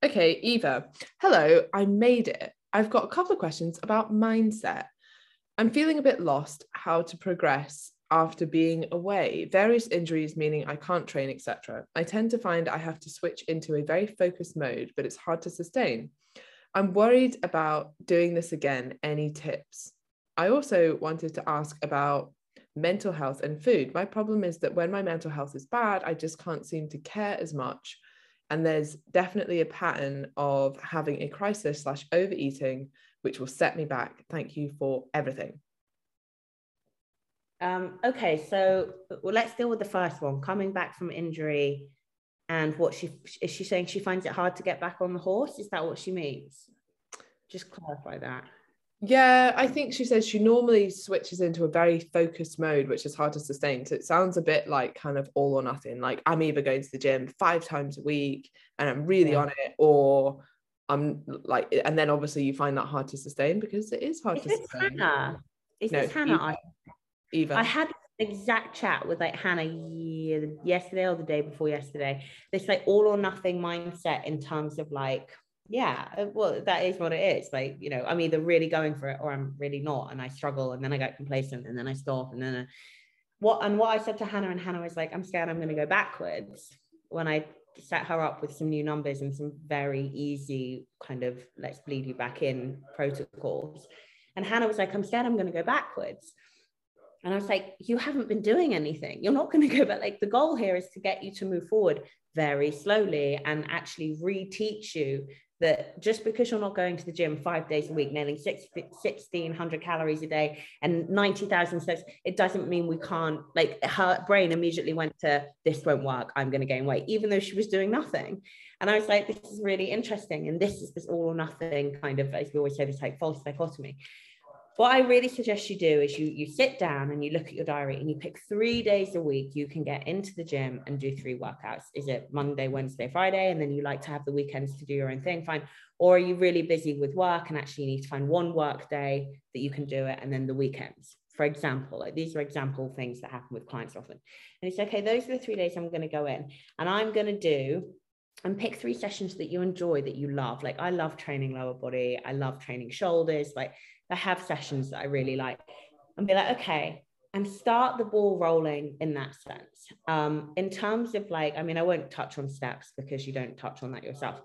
Okay eva hello i made it. I've got a couple of questions about mindset. I'm feeling a bit lost how to progress after being away, various injuries meaning I can't train, etc. I tend to find I have to switch into a very focused mode, but it's hard to sustain. I'm worried about doing this again. Any tips? I also wanted to ask about mental health and food. My problem is that when my mental health is bad, I just can't seem to care as much. And there's definitely a pattern of having a crisis slash overeating, which will set me back. Thank you for everything. Um, okay, so well, let's deal with the first one. Coming back from injury, and what she is she saying? She finds it hard to get back on the horse. Is that what she means? Just clarify that. Yeah, I think she says she normally switches into a very focused mode, which is hard to sustain. So it sounds a bit like kind of all or nothing. Like I'm either going to the gym five times a week and I'm really yeah. on it, or I'm like, and then obviously you find that hard to sustain because it is hard is to this sustain. Hannah? Is no, this Hannah? I I had exact chat with like Hannah yesterday or the day before yesterday. This like all or nothing mindset in terms of like, yeah, uh, well, that is what it is. Like, you know, I'm either really going for it or I'm really not, and I struggle, and then I get complacent, and then I stop, and then I, what and what I said to Hannah, and Hannah was like, I'm scared I'm going to go backwards when I set her up with some new numbers and some very easy kind of let's bleed you back in protocols. And Hannah was like, I'm scared I'm going to go backwards. And I was like, you haven't been doing anything. You're not going to go back. Like the goal here is to get you to move forward very slowly and actually reteach you that just because you're not going to the gym five days a week, nailing 1600 calories a day and 90,000 steps, it doesn't mean we can't, like her brain immediately went to, this won't work, I'm going to gain weight, even though she was doing nothing. And I was like, this is really interesting. And this is this all or nothing kind of, as we always say, this like false dichotomy what I really suggest you do is you you sit down and you look at your diary and you pick three days a week you can get into the gym and do three workouts. Is it Monday, Wednesday, Friday, and then you like to have the weekends to do your own thing? Fine. Or are you really busy with work and actually you need to find one work day that you can do it, and then the weekends? For example, like these are example things that happen with clients often. And it's okay, those are the three days I'm going to go in, and I'm going to do and pick three sessions that you enjoy that you love like i love training lower body i love training shoulders like I have sessions that I really like and be like, okay, and start the ball rolling in that sense. Um, in terms of like, I mean, I won't touch on steps because you don't touch on that yourself.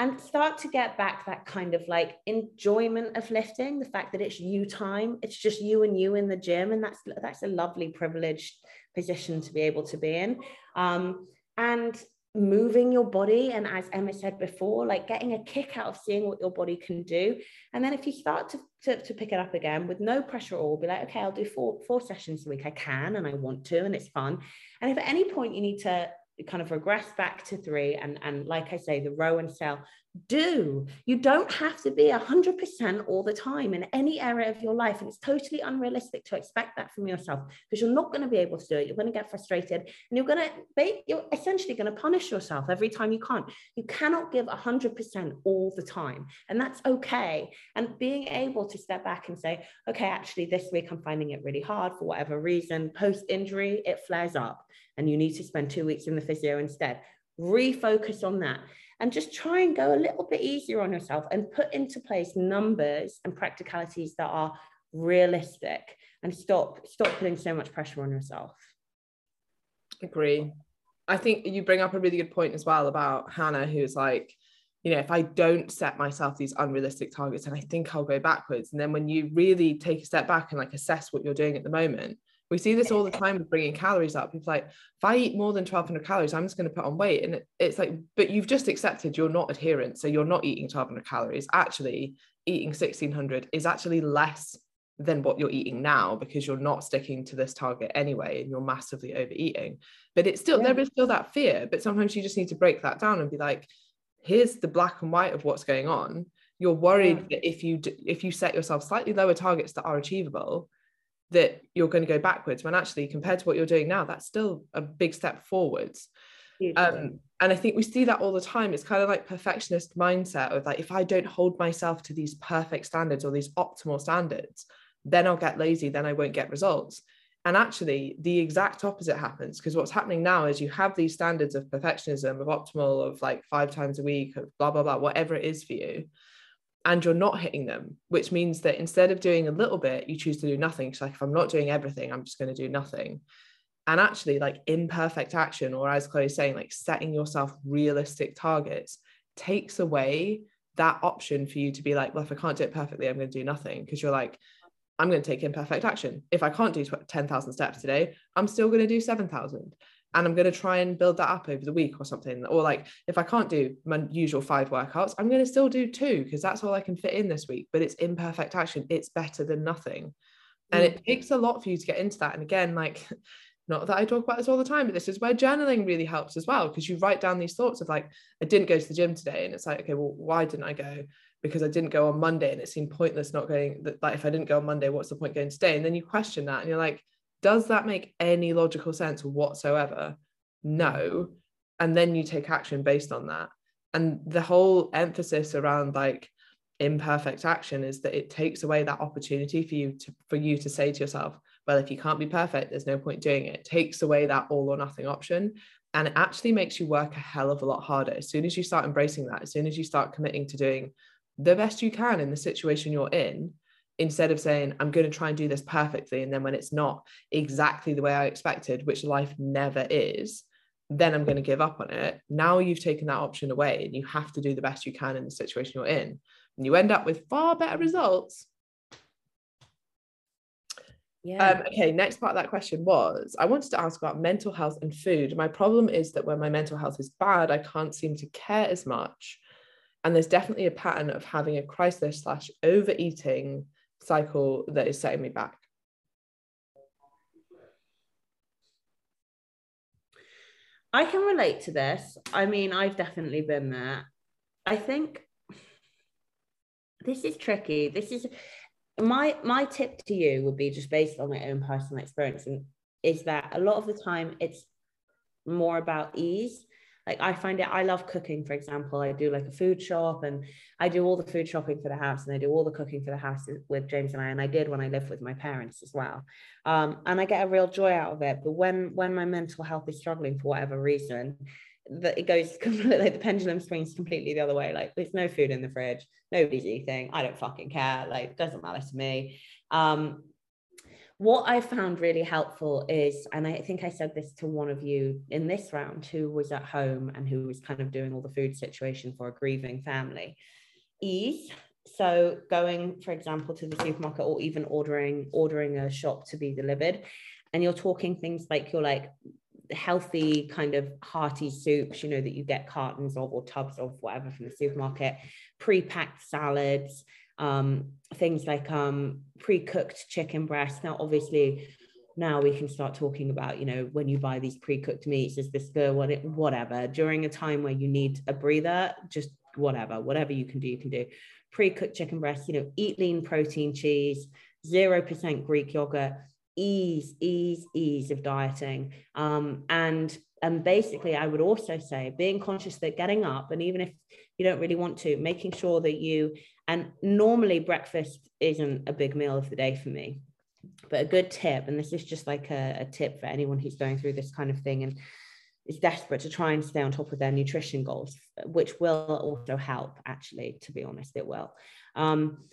And start to get back that kind of like enjoyment of lifting, the fact that it's you time, it's just you and you in the gym. And that's that's a lovely privileged position to be able to be in. Um, and moving your body and as emma said before like getting a kick out of seeing what your body can do. And then if you start to, to, to pick it up again with no pressure at all be like okay i'll do four four sessions a week. I can and i want to and it's fun. And if at any point you need to kind of regress back to three and and like i say the row and sell do. You don't have to be 100% all the time in any area of your life and it's totally unrealistic to expect that from yourself because you're not going to be able to do it. You're going to get frustrated and you're going to you're essentially going to punish yourself every time you can't. You cannot give 100% all the time and that's okay. And being able to step back and say okay actually this week i'm finding it really hard for whatever reason. Post injury it flares up and you need to spend two weeks in the physio instead. Refocus on that and just try and go a little bit easier on yourself and put into place numbers and practicalities that are realistic and stop stop putting so much pressure on yourself. Agree. I think you bring up a really good point as well about hannah who's like you know if i don't set myself these unrealistic targets and i think i'll go backwards. And then when you really take a step back and like assess what you're doing at the moment we see this all the time with bringing calories up. It's like, if I eat more than 1200 calories, I'm just going to put on weight. And it's like, but you've just accepted you're not adherent. So you're not eating 1200 calories. Actually, eating 1600 is actually less than what you're eating now because you're not sticking to this target anyway and you're massively overeating. But it's still, yeah. there is still that fear. But sometimes you just need to break that down and be like, here's the black and white of what's going on. You're worried yeah. that if you if you set yourself slightly lower targets that are achievable, that you're going to go backwards when actually compared to what you're doing now that's still a big step forwards. Um, and i think we see that all the time. It's kind of like perfectionist mindset of like if i don't hold myself to these perfect standards or these optimal standards then i'll get lazy then i won't get results. And actually the exact opposite happens because what's happening now is you have these standards of perfectionism of optimal of like five times a week of blah blah blah whatever it is for you and you're not hitting them, which means that instead of doing a little bit, you choose to do nothing. It's like, if I'm not doing everything, I'm just going to do nothing. And actually, like imperfect action, or as Chloe's saying, like setting yourself realistic targets takes away that option for you to be like, well, if I can't do it perfectly, I'm going to do nothing. Because you're like, I'm going to take imperfect action. If I can't do 10,000 steps today, I'm still going to do 7,000 and I'm going to try and build that up over the week or something. Or like if I can't do my usual five workouts, I'm going to still do two because that's all I can fit in this week. But it's imperfect action. It's better than nothing. And it mm. takes a lot for you to get into that. And again, like not that I talk about this all the time, but this is where journaling really helps as well. Because you write down these thoughts of like, I didn't go to the gym today. And it's like, okay, well, why didn't I go? Because I didn't go on Monday and it seemed pointless not going. Like, if I didn't go on Monday, what's the point going today? And then you question that and you're like, does that make any logical sense whatsoever? No. And then you take action based on that. And the whole emphasis around like imperfect action is that it takes away that opportunity for you to for you to say to yourself, well, if you can't be perfect, there's no point doing it. it takes away that all or nothing option. And it actually makes you work a hell of a lot harder. As soon as you start embracing that, as soon as you start committing to doing the best you can in the situation you're in, instead of saying i'm going to try and do this perfectly and then when it's not exactly the way i expected which life never is then i'm going to give up on it now you've taken that option away and you have to do the best you can in the situation you're in and you end up with far better results yeah. Um, okay, next part of that question was I wanted to ask about mental health and food. My problem is that when my mental health is bad, I can't seem to care as much. And there's definitely a pattern of having a crisis slash overeating cycle that is setting me back. I can relate to this. I mean, I've definitely been there. I think this is tricky. This is my my tip to you would be just based on my own personal experience and is that a lot of the time it's more about ease like I find it, I love cooking, for example. I do like a food shop and I do all the food shopping for the house and I do all the cooking for the house with James and I. And I did when I lived with my parents as well. Um, and I get a real joy out of it. But when when my mental health is struggling for whatever reason, that it goes completely the pendulum swings completely the other way. Like there's no food in the fridge, nobody's eating. I don't fucking care. Like doesn't matter to me. Um, what I found really helpful is, and I think I said this to one of you in this round who was at home and who was kind of doing all the food situation for a grieving family, ease. So going, for example, to the supermarket or even ordering ordering a shop to be delivered, and you're talking things like you're like healthy kind of hearty soups, you know, that you get cartons of or tubs of whatever from the supermarket, pre-packed salads, um, things like um, pre-cooked chicken breast. Now, obviously, now we can start talking about, you know, when you buy these pre-cooked meats, is this good? What it, whatever. During a time where you need a breather, just whatever, whatever you can do, you can do. Pre-cooked chicken breast, you know, eat lean protein cheese, zero percent Greek yogurt, ease, ease, ease of dieting, um, and and basically, I would also say being conscious that getting up, and even if you don't really want to, making sure that you and normally breakfast isn't a big meal of the day for me. but a good tip, and this is just like a, a tip for anyone who's going through this kind of thing and is desperate to try and stay on top of their nutrition goals, which will also help, actually, to be honest, it will. Um,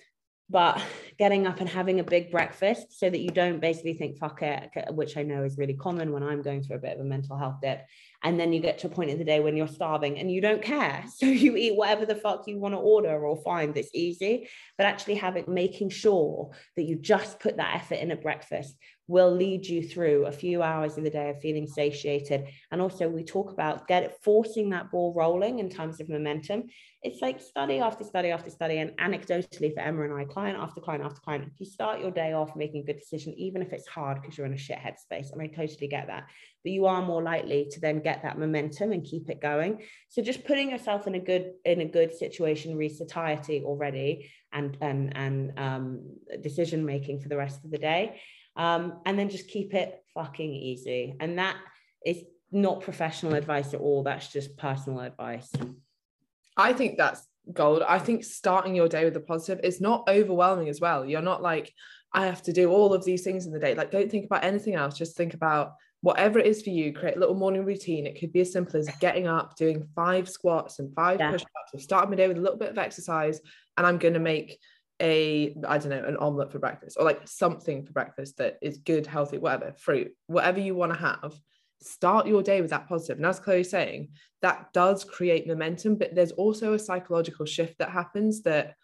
but getting up and having a big breakfast so that you don't basically think fuck it which i know is really common when i'm going through a bit of a mental health dip. And then you get to a point in the day when you're starving and you don't care. So you eat whatever the fuck you want to order or find that's easy. But actually having making sure that you just put that effort in at breakfast will lead you through a few hours of the day of feeling satiated and also we talk about get forcing that ball rolling in terms of momentum it's like study after study after study. And anecdotally, for Emma and I, client after client after client, if you start your day off making a good decision, even if it's hard because you're in a shit headspace, and I totally get that, but you are more likely to then get that momentum and keep it going. So just putting yourself in a good in a good situation reads satiety already and and and um, decision making for the rest of the day, um, and then just keep it fucking easy. And that is not professional advice at all. That's just personal advice. I think that's gold. I think starting your day with a positive is not overwhelming as well. You're not like, I have to do all of these things in the day. Like, don't think about anything else. Just think about whatever it is for you. Create a little morning routine. It could be as simple as getting up, doing five squats and five yeah. push-ups, or starting my day with a little bit of exercise. And I'm going to make a, I don't know, an omelette for breakfast or like something for breakfast that is good, healthy, whatever, fruit, whatever you want to have start your day with that positive. And as Chloe's saying, that does create momentum, but there's also a psychological shift that happens that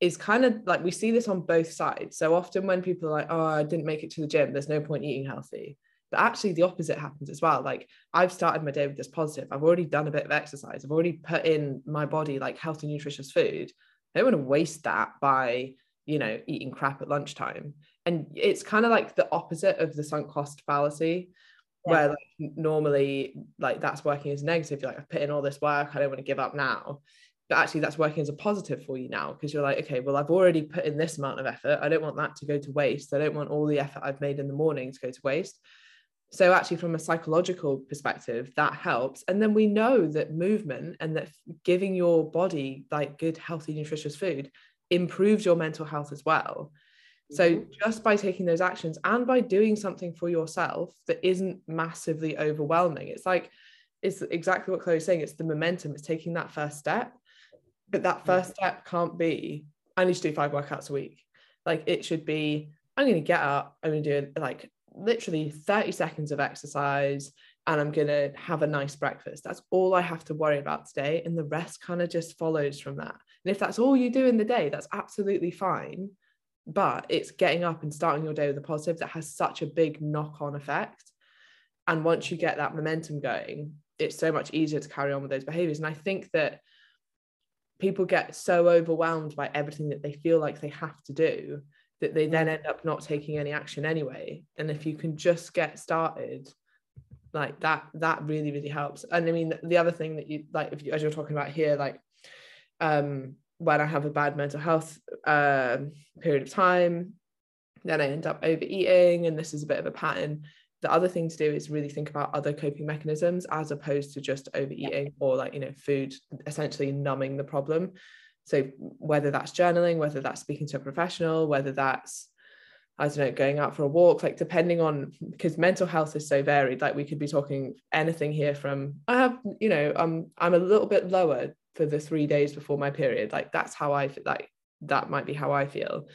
is kind of like we see this on both sides. So often when people are like, oh, I didn't make it to the gym, there's no point eating healthy. But actually, the opposite happens as well. Like, I've started my day with this positive. I've already done a bit of exercise. I've already put in my body like healthy, nutritious food. I don't want to waste that by, you know, eating crap at lunchtime. And it's kind of like the opposite of the sunk cost fallacy yeah. where like normally like that's working as negative. You're like i've put in all this work. I don't want to give up now. But actually that's working as a positive for you now because you're like okay well i've already put in this amount of effort. I don't want that to go to waste. I don't want all the effort i've made in the morning to go to waste so actually from a psychological perspective that helps and then we know that movement and that giving your body like good healthy nutritious food improves your mental health as well so mm-hmm. just by taking those actions and by doing something for yourself that isn't massively overwhelming, it's like it's exactly what Chloe's saying. It's the momentum, it's taking that first step. But that first step can't be, I need to do five workouts a week. Like it should be, I'm going to get up, I'm going to do like literally 30 seconds of exercise and I'm going to have a nice breakfast. That's all I have to worry about today. And the rest kind of just follows from that. And if that's all you do in the day, that's absolutely fine but it's getting up and starting your day with a positive that has such a big knock-on effect and once you get that momentum going it's so much easier to carry on with those behaviors and i think that people get so overwhelmed by everything that they feel like they have to do that they then end up not taking any action anyway and if you can just get started like that that really really helps and i mean the other thing that you like if you, as you're talking about here like um when I have a bad mental health uh, period of time, then I end up overeating, and this is a bit of a pattern. The other thing to do is really think about other coping mechanisms as opposed to just overeating or like, you know, food essentially numbing the problem. So whether that's journaling, whether that's speaking to a professional, whether that's I don't know, going out for a walk, like depending on because mental health is so varied. Like we could be talking anything here from I have, you know, I'm I'm a little bit lower for the three days before my period like that's how i feel like that might be how i feel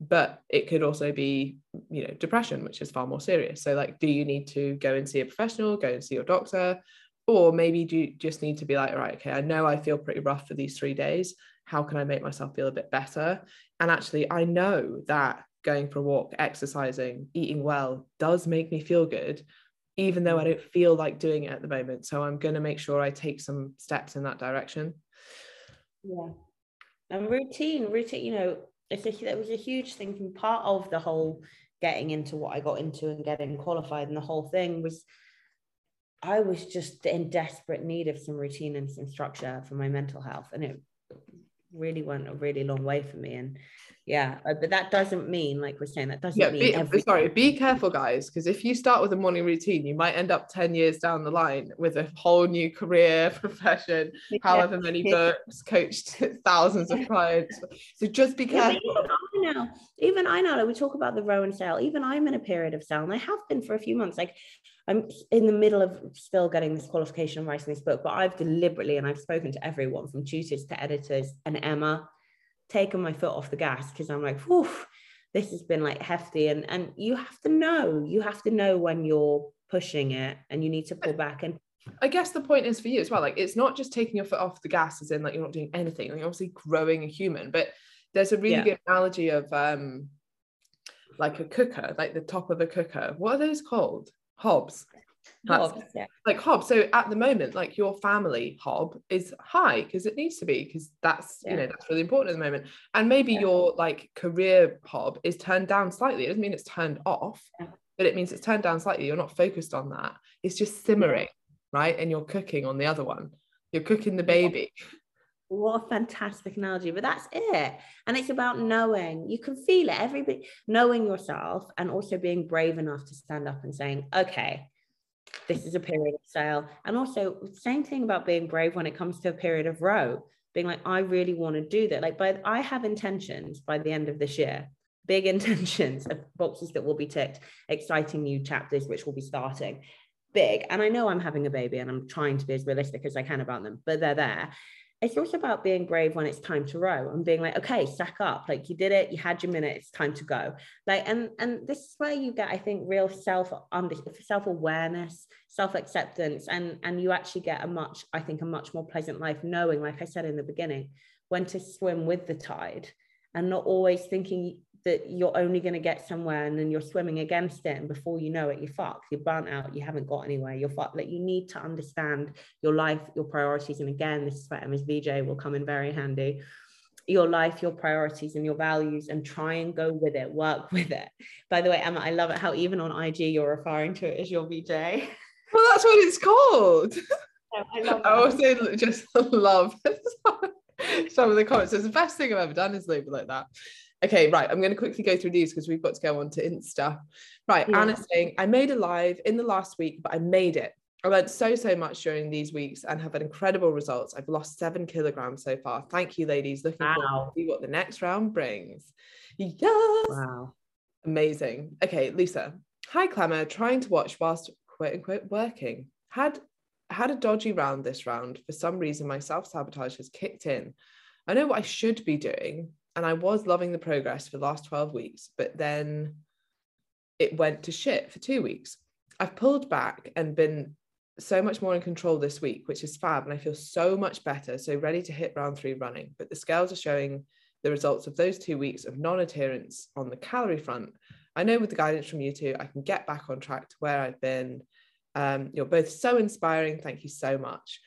but it could also be you know depression which is far more serious so like do you need to go and see a professional go and see your doctor or maybe do you just need to be like right okay i know i feel pretty rough for these three days how can i make myself feel a bit better and actually i know that going for a walk exercising eating well does make me feel good even though i don't feel like doing it at the moment so i'm going to make sure i take some steps in that direction yeah. And routine, routine, you know, it's a, that was a huge thing. Part of the whole getting into what I got into and getting qualified and the whole thing was I was just in desperate need of some routine and some structure for my mental health. And it really went a really long way for me. And yeah uh, but that doesn't mean like we're saying that doesn't yeah, mean be, every- sorry be careful guys because if you start with a morning routine you might end up 10 years down the line with a whole new career profession yeah. however many books coached thousands of clients so just be careful yeah, know, even I know, like we talk about the row and sail, even I'm in a period of sail and I have been for a few months. Like I'm in the middle of still getting this qualification writing this book, but I've deliberately, and I've spoken to everyone from tutors to editors and Emma, taken my foot off the gas because I'm like, whew, this has been like hefty. And, and you have to know, you have to know when you're pushing it and you need to pull back. And I guess the point is for you as well. Like it's not just taking your foot off the gas, as in like you're not doing anything. Like you're obviously growing a human, but there's a really yeah. good analogy of um like a cooker, like the top of a cooker. What are those called? Yeah. Like hob. So at the moment, like your family hob is high because it needs to be because that's yeah. you know that's really important at the moment. And maybe yeah. your like career hob is turned down slightly. It doesn't mean it's turned off, but it means it's turned down slightly. You're not focused on that. It's just simmering, right? And you're cooking on the other one. You're cooking the baby. What a fantastic analogy, but that's it. And it's about knowing you can feel it, everybody knowing yourself and also being brave enough to stand up and saying, okay, this is a period of sail. And also, same thing about being brave when it comes to a period of row, being like, I really want to do that. Like, but I have intentions by the end of this year, big intentions of boxes that will be ticked, exciting new chapters which will be starting big. And I know I'm having a baby and I'm trying to be as realistic as I can about them, but they're there it's also about being brave when it's time to row and being like okay stack up. Like you did it you had your minute it's time to go. Like and and this is where you get i think real self under self-awareness self-acceptance and and you actually get a much i think a much more pleasant life knowing like i said in the beginning when to swim with the tide and not always thinking that you're only going to get somewhere and then you're swimming against it and before you know it you're fucked. You're burnt out. You haven't got anywhere. You're fucked. Like you need to understand your life your priorities and again this is where Emma's VJ will come in very handy. Your life your priorities and your values and try and go with it work with it. By the way Emma I love it how even on IG you're referring to it as your VJ well that's what it's called. I, love I also just love some of the comments. It's the best thing I've ever done is label like that Okay, right. I'm going to quickly go through these because we've got to go on to Insta. Right. Yeah. Anna saying, I made a live in the last week, but I made it. I learned so, so much during these weeks and have had incredible results. I've lost seven kilograms so far. Thank you, ladies. Looking wow. forward to see what the next round brings. Yes. Wow. Amazing. Okay, Lisa. Hi, Clemmer. Trying to watch whilst quote unquote working. Had had a dodgy round this round. For some reason, my self-sabotage has kicked in. I know what I should be doing, and I was loving the progress for the last 12 weeks, but then it went to shit for two weeks. I've pulled back and been so much more in control this week, which is fab. And I feel so much better, so ready to hit round three running. But the scales are showing the results of those two weeks of non adherence on the calorie front. I know with the guidance from you two, I can get back on track to where I've been. Um, you're both so inspiring. Thank you so much.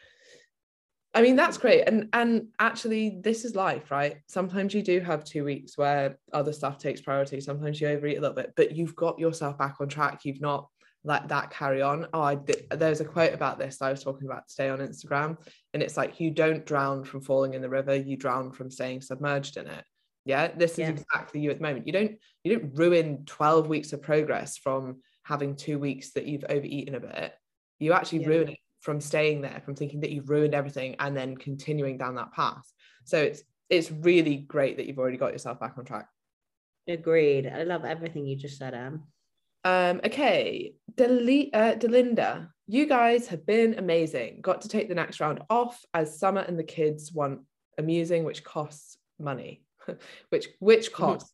I mean, that's great. And and actually this is life, right? Sometimes you do have two weeks where other stuff takes priority. Sometimes you overeat a little bit, but you've got yourself back on track. You've not let that carry on. Oh, I did, there's a quote about this I was talking about today on Instagram. And it's like you don't drown from falling in the river, you drown from staying submerged in it. Yeah. This is yeah. exactly you at the moment. You don't you don't ruin 12 weeks of progress from having two weeks that you've overeaten a bit. You actually yeah. ruin it from staying there, from thinking that you've ruined everything and then continuing down that path. So it's it's really great that you've already got yourself back on track. Agreed. I love everything you just said, Anne. Um, okay, Del- uh, Delinda, you guys have been amazing. Got to take the next round off as Summer and the kids want amusing, which costs money, which which mm-hmm. costs.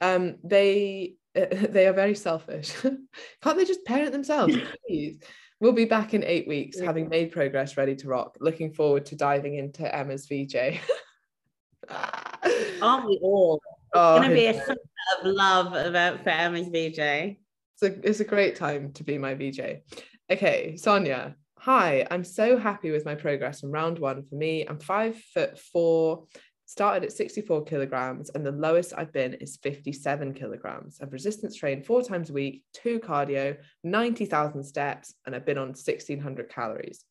um, they uh, they are very selfish. Can't they just parent themselves, please? We'll be back in eight weeks, yeah. having made progress, ready to rock. Looking forward to diving into Emma's VJ. Aren't we all? It's oh, going to be a summer of love about for Emma's VJ. It's a, it's a great time to be my VJ. Okay, Sonia. Hi, I'm so happy with my progress in round one. For me, I'm five foot four, started at 64 kilograms and the lowest I've been is 57 kilograms. I've resistance trained four times a week, two cardio, 90,000 steps, and I've been on 1600 calories.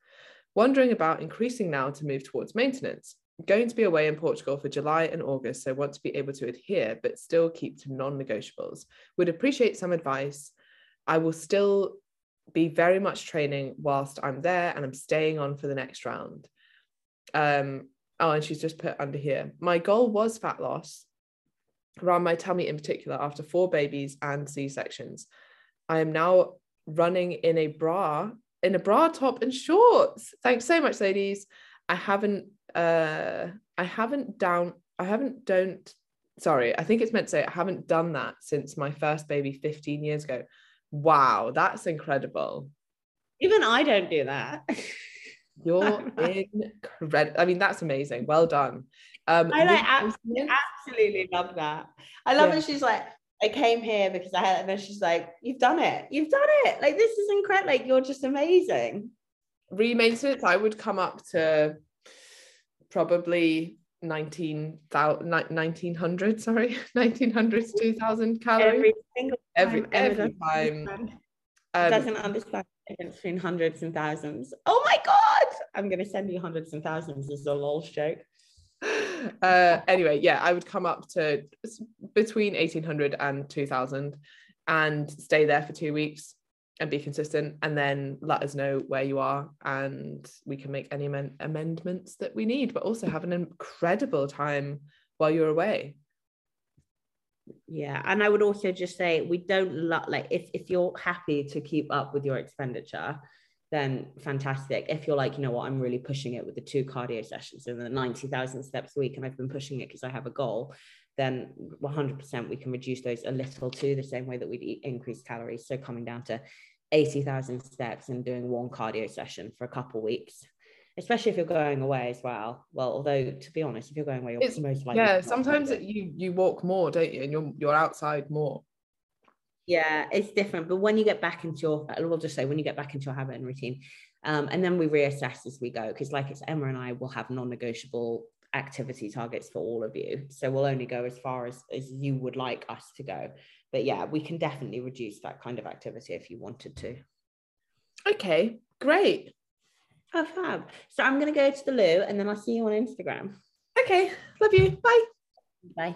Wondering about increasing now to move towards maintenance. I'm going to be away in Portugal for July and August, so I want to be able to adhere but still keep to non negotiables. Would appreciate some advice. I will still be very much training whilst I'm there and I'm staying on for the next round. Um, Oh, and she's just put under here. My goal was fat loss. around my tummy in particular after four babies and C-sections. I am now running in a bra, in a bra top and shorts. Thanks so much, ladies. I haven't uh I haven't down I haven't don't sorry, I think it's meant to say I haven't done that since my first baby 15 years ago. Wow, that's incredible. Even I don't do that. You're incredible. I mean, that's amazing. Well done. Um, I like absolutely, absolutely love that. I love yeah. that she's like, I came here because I had, and then she's like, You've done it. You've done it. Like, this is incredible. Like, you're just amazing. Re-maintenance, I would come up to probably 19, 1900, sorry, 1900 2000 calories. Every single time. Every, every time. Um, doesn't understand the difference between hundreds and thousands. Oh my God. I'm going to send you hundreds and thousands as a lol joke. Uh, anyway, yeah, I would come up to between 1800 and 2000 and stay there for two weeks and be consistent and then let us know where you are and we can make any amend- amendments that we need but also have an incredible time while you're away yeah and i would also just say we don't lo- like if, if you're happy to keep up with your expenditure then fantastic. If you're like you know what? I'm really pushing it with the two cardio sessions and the 90000 steps a week and i've been pushing it because i have a goal then 100% we can reduce those a little too the same way that we'd increase calories. So coming down to 80,000 steps and doing one cardio session for a couple weeks especially if you're going away as well. Well although to be honest if you're going away you're it's, most likely yeah sometimes you you walk more don't you? And you're you're outside more yeah it's different but when you get back into your we'll just say when you get back into your habit and routine um, and then we reassess as we go because like it's emma and i will have non-negotiable activity targets for all of you so we'll only go as far as as you would like us to go but yeah, we can definitely reduce that kind of activity if you wanted to. Okay, great. Oh, fab. So I'm going to go to the loo and then I'll see you on Instagram. Okay, love you. Bye. Bye.